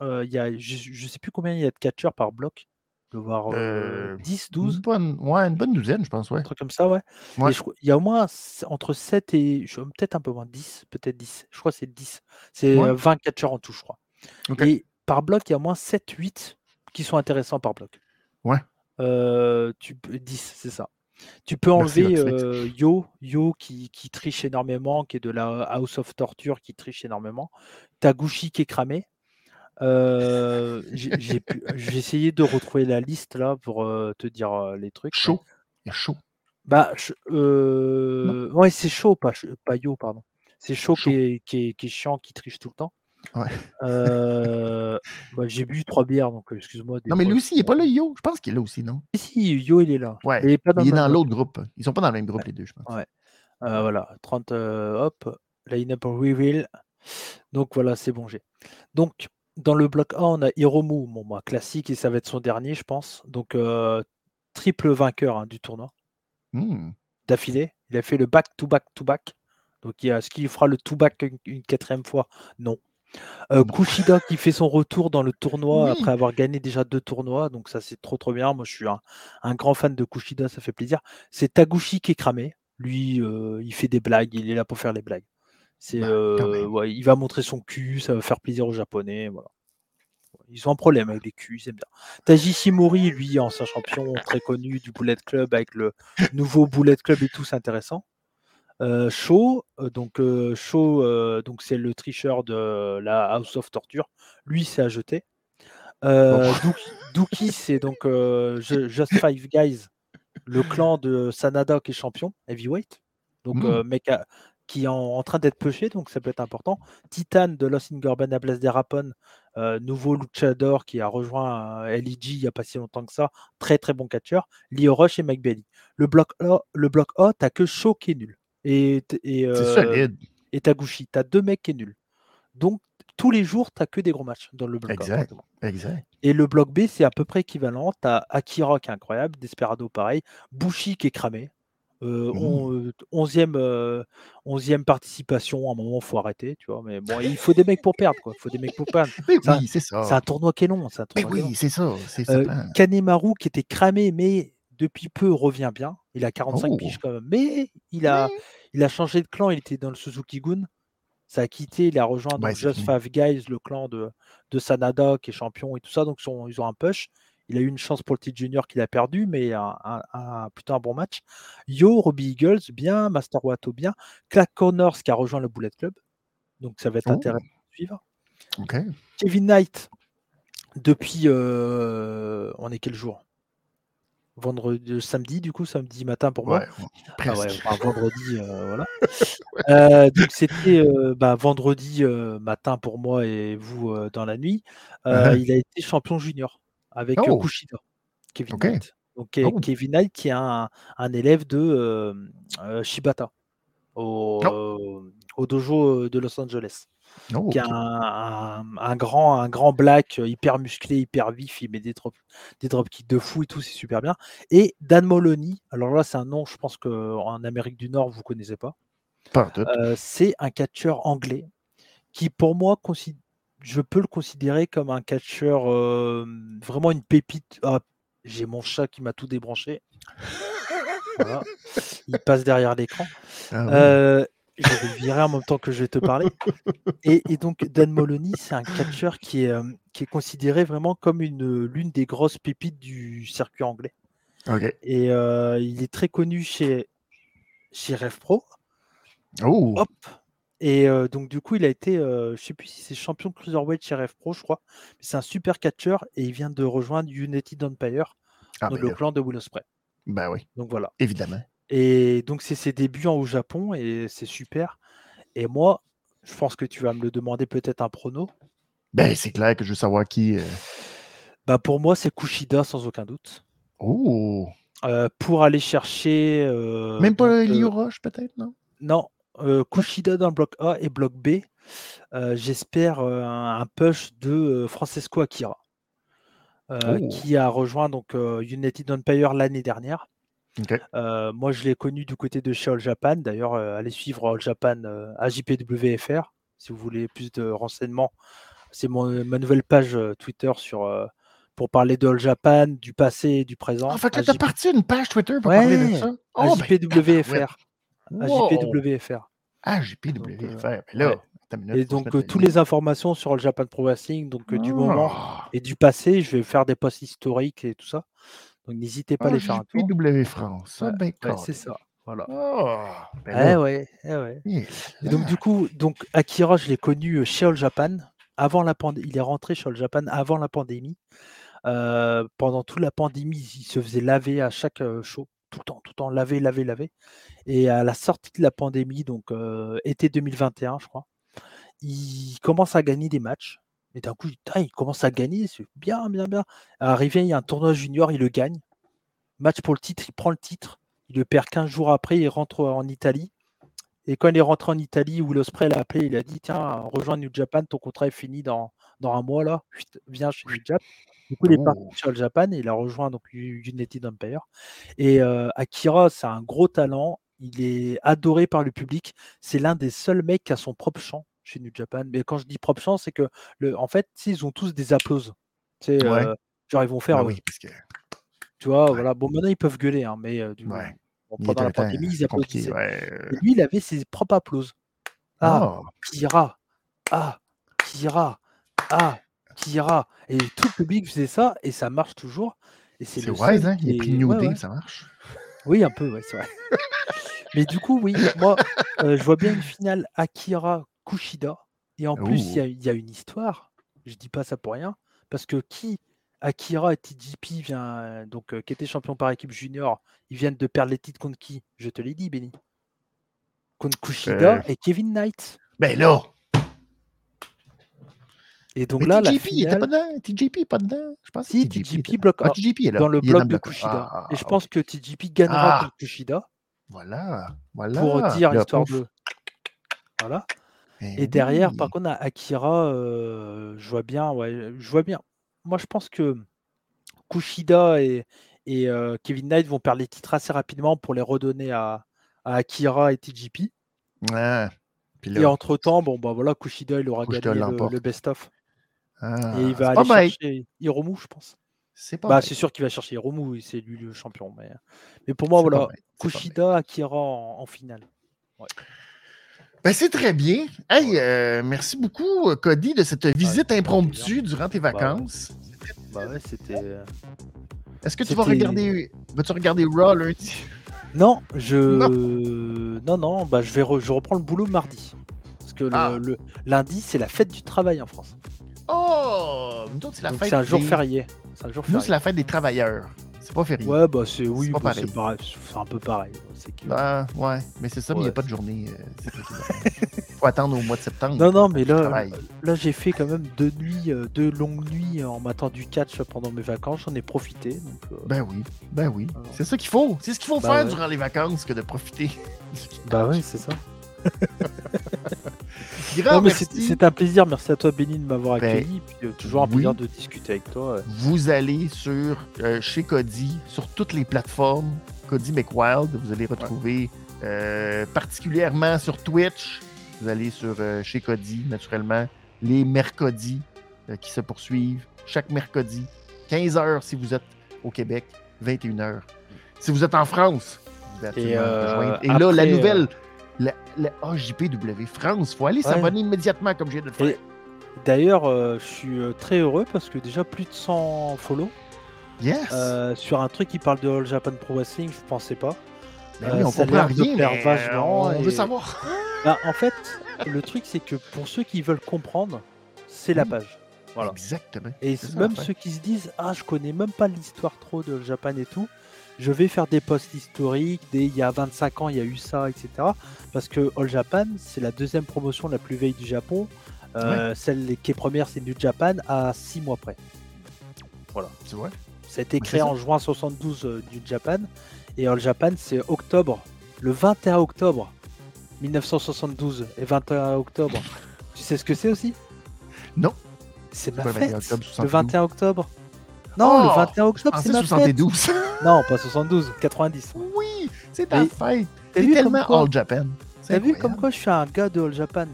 il y a je, sais plus combien il y a de catcheurs par bloc. De voir 10 12 une bonne, ouais, une bonne douzaine je pense ouais. Un truc comme ça ouais, il y a au moins entre 7 et peut-être un peu moins 10 peut-être 10 je crois que c'est 10 c'est 20 catcheurs en tout je crois. Et par bloc il y a au moins 7 8 qui sont intéressants par bloc Ouais. Euh, tu, 10, c'est ça. Tu peux enlever euh, Yo, Yo qui, qui, triche énormément, qui est de la House of Torture, qui triche énormément. Taguchi qui est cramé. Euh, j'ai essayé de retrouver la liste là pour euh, te dire les trucs. Chaud. Il y a chaud. Bah, ouais, c'est chaud, pas, pas Yo, pardon. C'est chaud, Qui, est, qui, est, qui, est, chiant, qui triche tout le temps. Euh, bah, j'ai bu trois bières, donc euh, excuse-moi. Non, mais lui aussi, il n'est pas là, Yo? Je pense qu'il est là aussi, non? Si, Yo, il est là. Ouais. Il est, pas dans, il est dans l'autre groupe. Ils sont pas dans le même groupe, les deux, je pense. Ouais. Euh, voilà, 30, hop, line-up reveal. Donc voilà, c'est bon, j'ai. Donc, dans le bloc A, on a Hiromu, bon, moi, classique, et ça va être son dernier, je pense. Donc, triple vainqueur hein, du tournoi. Mmh. D'affilée. Il a fait le back-to-back-to-back. Donc, est-ce qu'il fera le to-back une quatrième fois? Non. Euh, Kushida qui fait son retour dans le tournoi après avoir gagné déjà deux tournois, donc ça c'est trop trop bien. Moi je suis un, grand fan de Kushida, ça fait plaisir. C'est Taguchi qui est cramé. Lui, euh, il fait des blagues, il est là pour faire les blagues. C'est, bah, euh, il va montrer son cul, ça va faire plaisir aux Japonais. Voilà. Ils ont un problème avec les culs, c'est bien. Taji Shimori, lui, ancien champion très connu du Bullet Club avec le nouveau Bullet Club et tout, c'est intéressant. Euh, Shaw, euh, donc euh, Shaw, donc c'est le tricheur de la House of Torture. Lui, c'est à jeter. Dookie, c'est donc Just Five Guys, le clan de Sanada qui est champion heavyweight. Donc mmh. mec qui est en, train d'être pêché, donc ça peut être important. Titan de Los Ingorbana Blast des Rapon, nouveau luchador qui a rejoint LEG il n'y a pas si longtemps que ça. Très très bon catcheur. Leo Rush et Mike Bailey. Le bloc le bloc A t'as que Shaw qui est nul et, et, euh, et Taguchi. Tu as deux mecs qui est nul. Donc, tous les jours, tu n'as que des gros matchs dans le bloc exact, Exact. Et le bloc B, c'est à peu près équivalent. Tu as Akira qui est incroyable, Desperado pareil, Bushi qui est cramé. Euh, mmh. euh, onzième, participation, à un moment, il faut arrêter, tu vois. Mais bon, il faut des mecs pour perdre, quoi. Il faut des mecs pour perdre. c'est ça. C'est un tournoi qui est long. oui, c'est ça. Kanemaru qui était cramé, mais depuis peu revient bien. Il a 45 piges quand même. Mais il a, il a changé de clan. Il était dans le Suzuki Gun. Ça a quitté. Il a rejoint Just Five Guys, le clan de, de Sanada, qui est champion et tout ça. Donc ils ont un push. Il a eu une chance pour le titre junior qu'il a perdu, mais un, plutôt un bon match. Yo, Robbie Eagles, bien. Master Wato, bien. Clack Connors qui a rejoint le Bullet Club. Donc ça va être intéressant de suivre. Kevin Knight, depuis. Euh, on est quel jour? Vendredi, euh, samedi, du coup, samedi matin pour moi. Ah vendredi, euh, voilà. Euh, donc c'était bah, vendredi matin pour moi et vous dans la nuit. Uh-huh. Il a été champion junior avec oh! Kushida, Kevin Knight. Donc oh! Kevin Knight qui est un, élève de Shibata au, oh! Au, dojo de Los Angeles. Oh, qui un, grand, un grand black euh, hyper musclé, hyper vif, il met des drop, des dropkicks de fou et tout, c'est super bien. Et Dan Moloney, alors là c'est un nom, je pense qu'en Amérique du Nord vous connaissez pas. Euh, c'est un catcheur anglais qui pour moi je peux le considérer comme un catcheur euh, vraiment une pépite. Ah, j'ai mon chat qui m'a tout débranché. Il passe derrière l'écran. Ah euh, je vais le virer en même temps que je vais te parler. Et, donc, Dan Moloney, c'est un catcheur qui est, euh, qui est considéré vraiment comme une, l'une des grosses pépites du circuit anglais. Et euh, il est très connu chez, chez RevPro. Oh. Hop. Et donc, du coup, il a été, je ne sais plus si c'est champion de Cruiserweight chez RevPro, je crois. C'est un super catcheur et il vient de rejoindre United Empire, ah, le clan de Will Ospreay. Bah oui. Donc voilà. Évidemment. Et donc, c'est ses débuts au Japon et c'est super. Et moi, je pense que tu vas me le demander peut-être un prono. Ben, c'est clair que je veux savoir qui. Bah, pour moi, c'est Kushida sans aucun doute. Oh! pour aller chercher. Même pas Liu Roche, peut-être, non? Non, Kushida dans le bloc A et bloc B. J'espère un, push de Francesco Akira. Oh! qui a rejoint donc United Empire l'année dernière. Moi, je l'ai connu du côté de chez All Japan. D'ailleurs, allez suivre All Japan à JPWFR si vous voulez plus de renseignements. C'est ma nouvelle page Twitter sur, pour parler de All Japan, du passé et du présent. En fait, tu as parti une page Twitter pour parler de ça? à oh, JPWFR. Ben, à JPWFR. Ah, JPWFR. Mais là, et donc, toutes les informations sur le Japan Pro Wrestling, donc du moment oh! et du passé, je vais faire des posts historiques et tout ça. Donc, n'hésitez pas à les faire un tour. France, ah, ben, c'est ça. Voilà. Oh, ben eh ouais, eh ouais. Et donc, du coup, donc, Akira, je l'ai connu chez All Japan. Avant la il est rentré chez All Japan avant la pandémie. pendant toute la pandémie, il se faisait laver à chaque show, tout le temps, tout le temps, laver, laver, laver. Et à la sortie de la pandémie, donc été 2021, je crois, il commence à gagner des matchs. Et d'un coup, il commence à gagner, c'est bien, bien, bien. Arrivé, il y a un tournoi junior, il le gagne. Match pour le titre, il prend le titre. Il le perd 15 jours après, il rentre en Italie. Et quand il est rentré en Italie, Will Ospreay l'a appelé, il a dit Tiens, rejoins New Japan, ton contrat est fini dans, dans un mois là, viens chez New Japan. Du coup, il est parti oh. sur le Japan et il a rejoint donc United Empire. Et euh, Akira, c'est un gros talent. Il est adoré par le public. C'est l'un des seuls mecs qui a son propre chant chez New Japan. Mais quand je dis propre chant, c'est que, le, en fait, ils ont tous des applauses. Tu euh, genre, ils vont faire. Bah oui, parce que... Tu vois, voilà. Bon, maintenant, ils peuvent gueuler, hein, mais euh, du pendant la pandémie, ils applaudissaient. Et lui, il avait ses propres applauses. Ah, oh. Kira. Ah, Kira. Ah, Kira. Et tout le public faisait ça, et ça marche toujours. Et c'est wise, hein? Et puis New Day, ça marche. Oui, un peu, ouais, c'est vrai. Mais du coup, oui, moi, euh, je vois bien une finale Akira Kushida. Et en plus, il y, a une histoire. Je dis pas ça pour rien. Parce que qui Akira et TJP vient, donc, qui était champion par équipe junior, ils viennent de perdre les titres contre qui? Je te l'ai dit, Benny. Contre Kushida et Kevin Knight. Ben là Et donc là, la finale... pas dedans. TJP pas dedans. Je pense si, TJP, bloque ah, est là. dans le bloc de Kushida. Ah, et je pense que TJP gagnera contre Kushida. Voilà, voilà. Pour dire l'histoire de. Voilà. Et, derrière, par contre, à Akira, je vois bien, ouais, je vois bien. Moi, je pense que Kushida et, et Kevin Knight vont perdre les titres assez rapidement pour les redonner à, Akira et TJP. Ouais. et entre-temps, bon, bah voilà, Kushida, il aura gagné le, best-of. et il ah, va aller chercher Hiromu, je pense. C'est bah, c'est sûr qu'il va chercher Hiromu, c'est lui le champion. Mais, mais pour moi, voilà, Kushida, Akira en, en finale. Ouais. Ben, c'est très bien. Hey, euh, merci beaucoup, euh, Cody, de cette visite impromptue durant tes bah vacances. Bah ouais, c'était. Euh, Est-ce que tu vas regarder. Vas-tu regarder Raw lundi? Non, je. Non, non, bah je vais je reprends le boulot mardi. Parce que le, ah. lundi, c'est la fête du travail en France. Oh! C'est la fête. C'est un jour férié. Un jour Nous, c'est la fête des travailleurs. C'est pas férié. Ouais, bah c'est oui, bah, c'est pareil. C'est un peu pareil. Bah, ouais, mais c'est ça, mais il n'y a pas de journée. Euh, faut attendre au mois de septembre. Non, non, mais là, là j'ai fait quand même deux nuits, euh, deux longues nuits en m'attendant du catch pendant mes vacances. J'en ai profité. Donc, euh. Ben oui, ben oui. C'est ça qu'il faut. C'est ce qu'il faut bah faire durant les vacances que de profiter. Bah oui, c'est ça. c'est un plaisir. Merci à toi, Béni, de m'avoir ben, accueilli. puis, toujours un plaisir de discuter avec toi. Vous allez sur chez Cody, sur toutes les plateformes. Cody McWild. Vous allez retrouver euh, particulièrement sur Twitch. Vous allez sur euh, chez Cody, naturellement, les mercredis euh, qui se poursuivent chaque mercredi, 15 heures si vous êtes au Québec, 21h. Si vous êtes en France, vous et, euh, et là, la nouvelle, la, AJPW France, faut aller s'abonner immédiatement comme je viens de le faire. D'ailleurs, je suis très heureux parce que déjà plus de 100 follow. Yes. sur un truc qui parle de All Japan Pro Wrestling, je pensais pas? Ben oui, on comprend rien, mais vachement on veut savoir. Bah, en fait, le truc, c'est que pour ceux qui veulent comprendre, c'est la page. Voilà. Exactement. Et même ceux qui se disent Ah, je connais même pas l'histoire trop de Japan et tout, je vais faire des posts historiques, des il y a 25 ans, il y a eu ça, etc. Parce que All Japan, c'est la deuxième promotion la plus vieille du Japon. Euh, celle qui est première, c'est New Japan, à 6 mois près. Voilà. C'est vrai. Ça a été créé en juin 72 du euh, Japan. Et All Japan, c'est octobre, le 21 octobre 1972 et 21 octobre. Tu sais ce que c'est aussi? Non. C'est ma fête. le 21 octobre. Non, le 21 octobre, c'est ma 72. fête. non, pas 72, 90. Oui, c'est ta fête. C'est tellement All Japan. T'as vu comme quoi je suis un gars de All Japan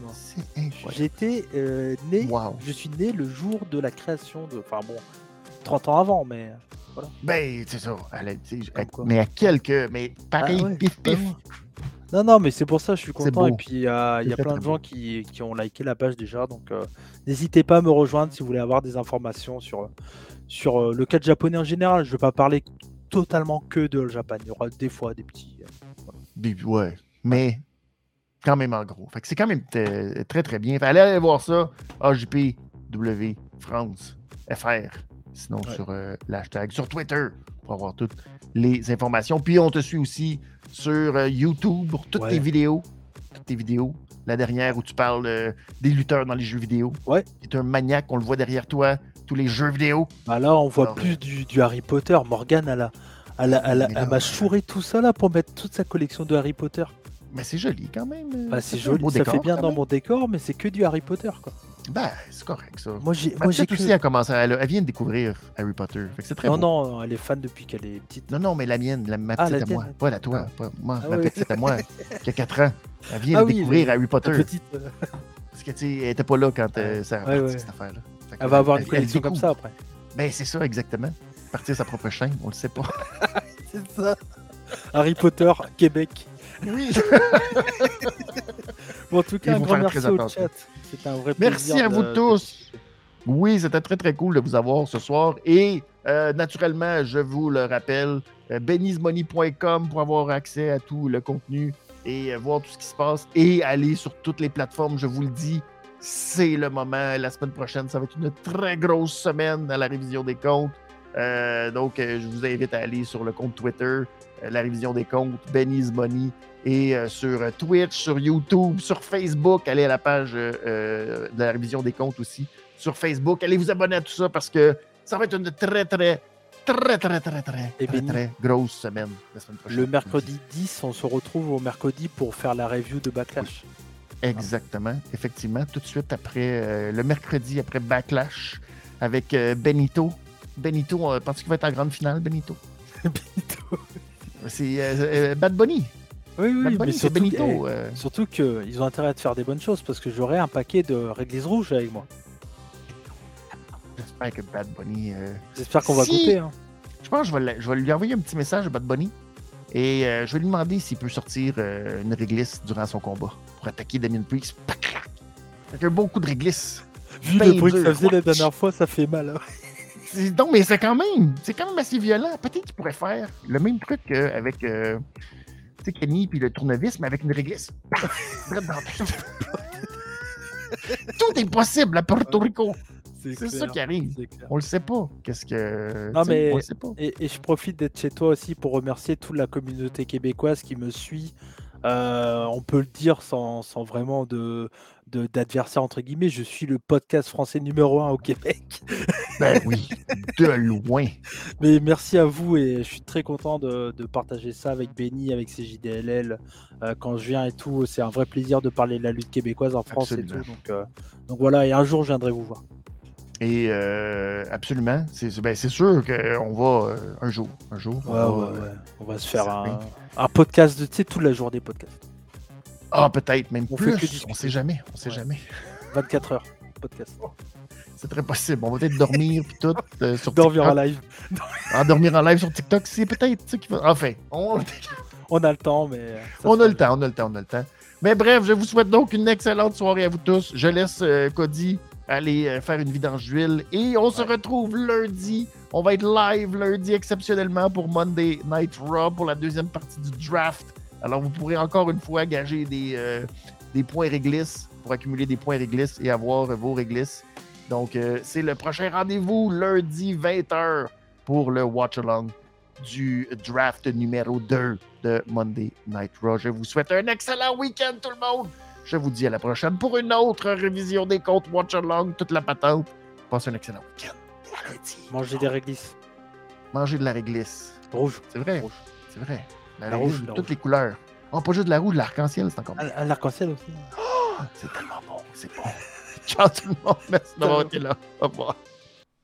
J'étais euh, né, je suis né le jour de la création de. Enfin bon, 30 ans avant, mais. Voilà. Ben, c'est ça. mais à quelques. Mais pareil, ah pif pif. Non, non, mais c'est pour ça je suis content. Et puis, il y a, plein de gens qui, ont liké la page déjà. Donc, euh, n'hésitez pas à me rejoindre si vous voulez avoir des informations sur, sur euh, le cadre japonais en général. Je ne vais pas parler totalement que de Japan. Il y aura des fois des petits. Euh, ouais, mais quand même en gros. Fait que c'est quand même très, très bien. allez aller voir ça. AJPW France FR. Sinon, sur l'hashtag, sur Twitter, pour avoir toutes les informations. Puis, on te suit aussi sur euh, YouTube pour toutes tes vidéos. Toutes tes vidéos. La dernière où tu parles euh, des lutteurs dans les jeux vidéo. Ouais. Tu es un maniaque, on le voit derrière toi, tous les jeux vidéo. Bah là, on voit plus du, Harry Potter. Morgane, elle, a, elle, m'a chouré tout ça là pour mettre toute sa collection de Harry Potter. Mais c'est joli quand même. Euh, bah, c'est joli, ça fait bien dans mon décor, mais c'est que du Harry Potter quoi. Ben, c'est correct, ça. Moi, j'ai. Moi, j'ai aussi, elle, commencé, elle, elle, vient de découvrir Harry Potter. c'est très non, non, elle est fan depuis qu'elle est petite. Non, non, mais la mienne, la, ma ah, petite à moi. Pas la toi. Pas moi, ah, ma petite à moi, qui a 4 ans. Elle vient ah de découvrir Harry Potter. Petite, euh. Parce que, tu sais, elle était pas là quand euh, ça a ouais, cette affaire-là. Elle va avoir une collection comme ça après. Ben, c'est ça, exactement. Partir sa propre chaîne, on le sait pas. c'est ça. Harry Potter, Québec. Oui. bon, en tout cas, un grand merci au chat. C'est un vrai Merci à vous tous. Oui, c'était très, très cool de vous avoir ce soir. Et euh, naturellement, je vous le rappelle, euh, benizmoney.com pour avoir accès à tout le contenu et euh, voir tout ce qui se passe et aller sur toutes les plateformes, je vous le dis. C'est le moment. La semaine prochaine, ça va être une très grosse semaine à la révision des comptes. Donc, je vous invite à aller sur le compte Twitter, la révision des comptes, Benny's Money, et euh, sur euh, Twitch, sur YouTube, sur Facebook. Allez à la page euh, de la révision des comptes aussi sur Facebook. Allez vous abonner à tout ça parce que ça va être une très, très, très, très, très, très, très, très, grosse semaine la semaine prochaine. Le mercredi 10, on se retrouve au mercredi pour faire la review de Backlash. Exactement, effectivement. Tout de suite après, le mercredi après Backlash avec Benito. Benito, pense qu'il va être en grande finale, Benito. Benito. C'est Bad Bunny. Oui, oui, mais surtout, Benito, euh. surtout qu'ils ont intérêt à faire des bonnes choses parce que j'aurai un paquet de réglisse rouges avec moi. J'espère que Bad Bunny. Euh, J'espère qu'on va goûter. Hein. Je pense que je vais, je vais, lui envoyer un petit message à Bad Bunny et euh, je vais lui demander s'il peut sortir une réglisse durant son combat pour attaquer Damien Priest. Avec un bon coup de réglisse. Vu le bruit que ça faisait la dernière fois, ça fait mal. Hein. Non, mais c'est quand même, c'est quand même assez violent. Peut-être qu'il pourrait faire le même truc qu'avec sais, Kenny puis le tournevis, mais avec une réglisse. Tout est possible à Puerto Rico. C'est ça qui arrive. On le sait pas. Qu'est-ce que. Non, mais. Et, je profite d'être chez toi aussi pour remercier toute la communauté québécoise qui me suit. Euh, on peut le dire sans, sans vraiment de, d'adversaire entre guillemets. Je suis le podcast français numéro un au Québec. Ben oui, de loin. Mais merci à vous et je suis très content de, partager ça avec Benny, avec CJDLL. Euh, quand je viens et tout, c'est un vrai plaisir de parler de la lutte québécoise en France et tout. Donc, euh, donc voilà, et un jour je viendrai vous voir. Et euh, absolument, c'est ben, sûr qu'on va un jour. Un jour. on, va, on va se faire un, un, podcast de, tu sais, toute la journée podcast. Ah, peut-être même on plus. Fait que on sait jamais. On sait jamais. 24 heures. podcast. C'est très possible. On va peut-être dormir puis tout euh, sur Dormir en live. en dormir en live sur TikTok, c'est peut-être ça qui va. Enfin, on... on a le temps, mais. Euh, on a le temps, on a le temps, on a le temps. Mais bref, je vous souhaite donc une excellente soirée à vous tous. Je laisse euh, Cody aller faire une vidange d'huile et on se retrouve lundi. On va être live lundi exceptionnellement pour Monday Night Raw pour la deuxième partie du draft. Alors vous pourrez encore une fois gager des, des points réglisses pour accumuler des points réglisses et avoir vos réglisses. Donc, euh, c'est le prochain rendez-vous lundi 20h pour le watch-along du draft numéro 2 de Monday Night Raw. Je vous souhaite un excellent week-end, tout le monde. Je vous dis à la prochaine pour une autre révision des comptes watch-along, toute la patente. Passez un excellent week-end. Mangez des réglisses. Mangez de la réglisse. Rouge. C'est vrai. C'est vrai. La, rouge, toutes les couleurs. Oh, pas juste de la rouge, l'arc-en-ciel, c'est encore L'arc-en-ciel aussi. Oh, c'est tellement bon, c'est bon. Ciao tout le monde, merci d'avoir été là. Au revoir.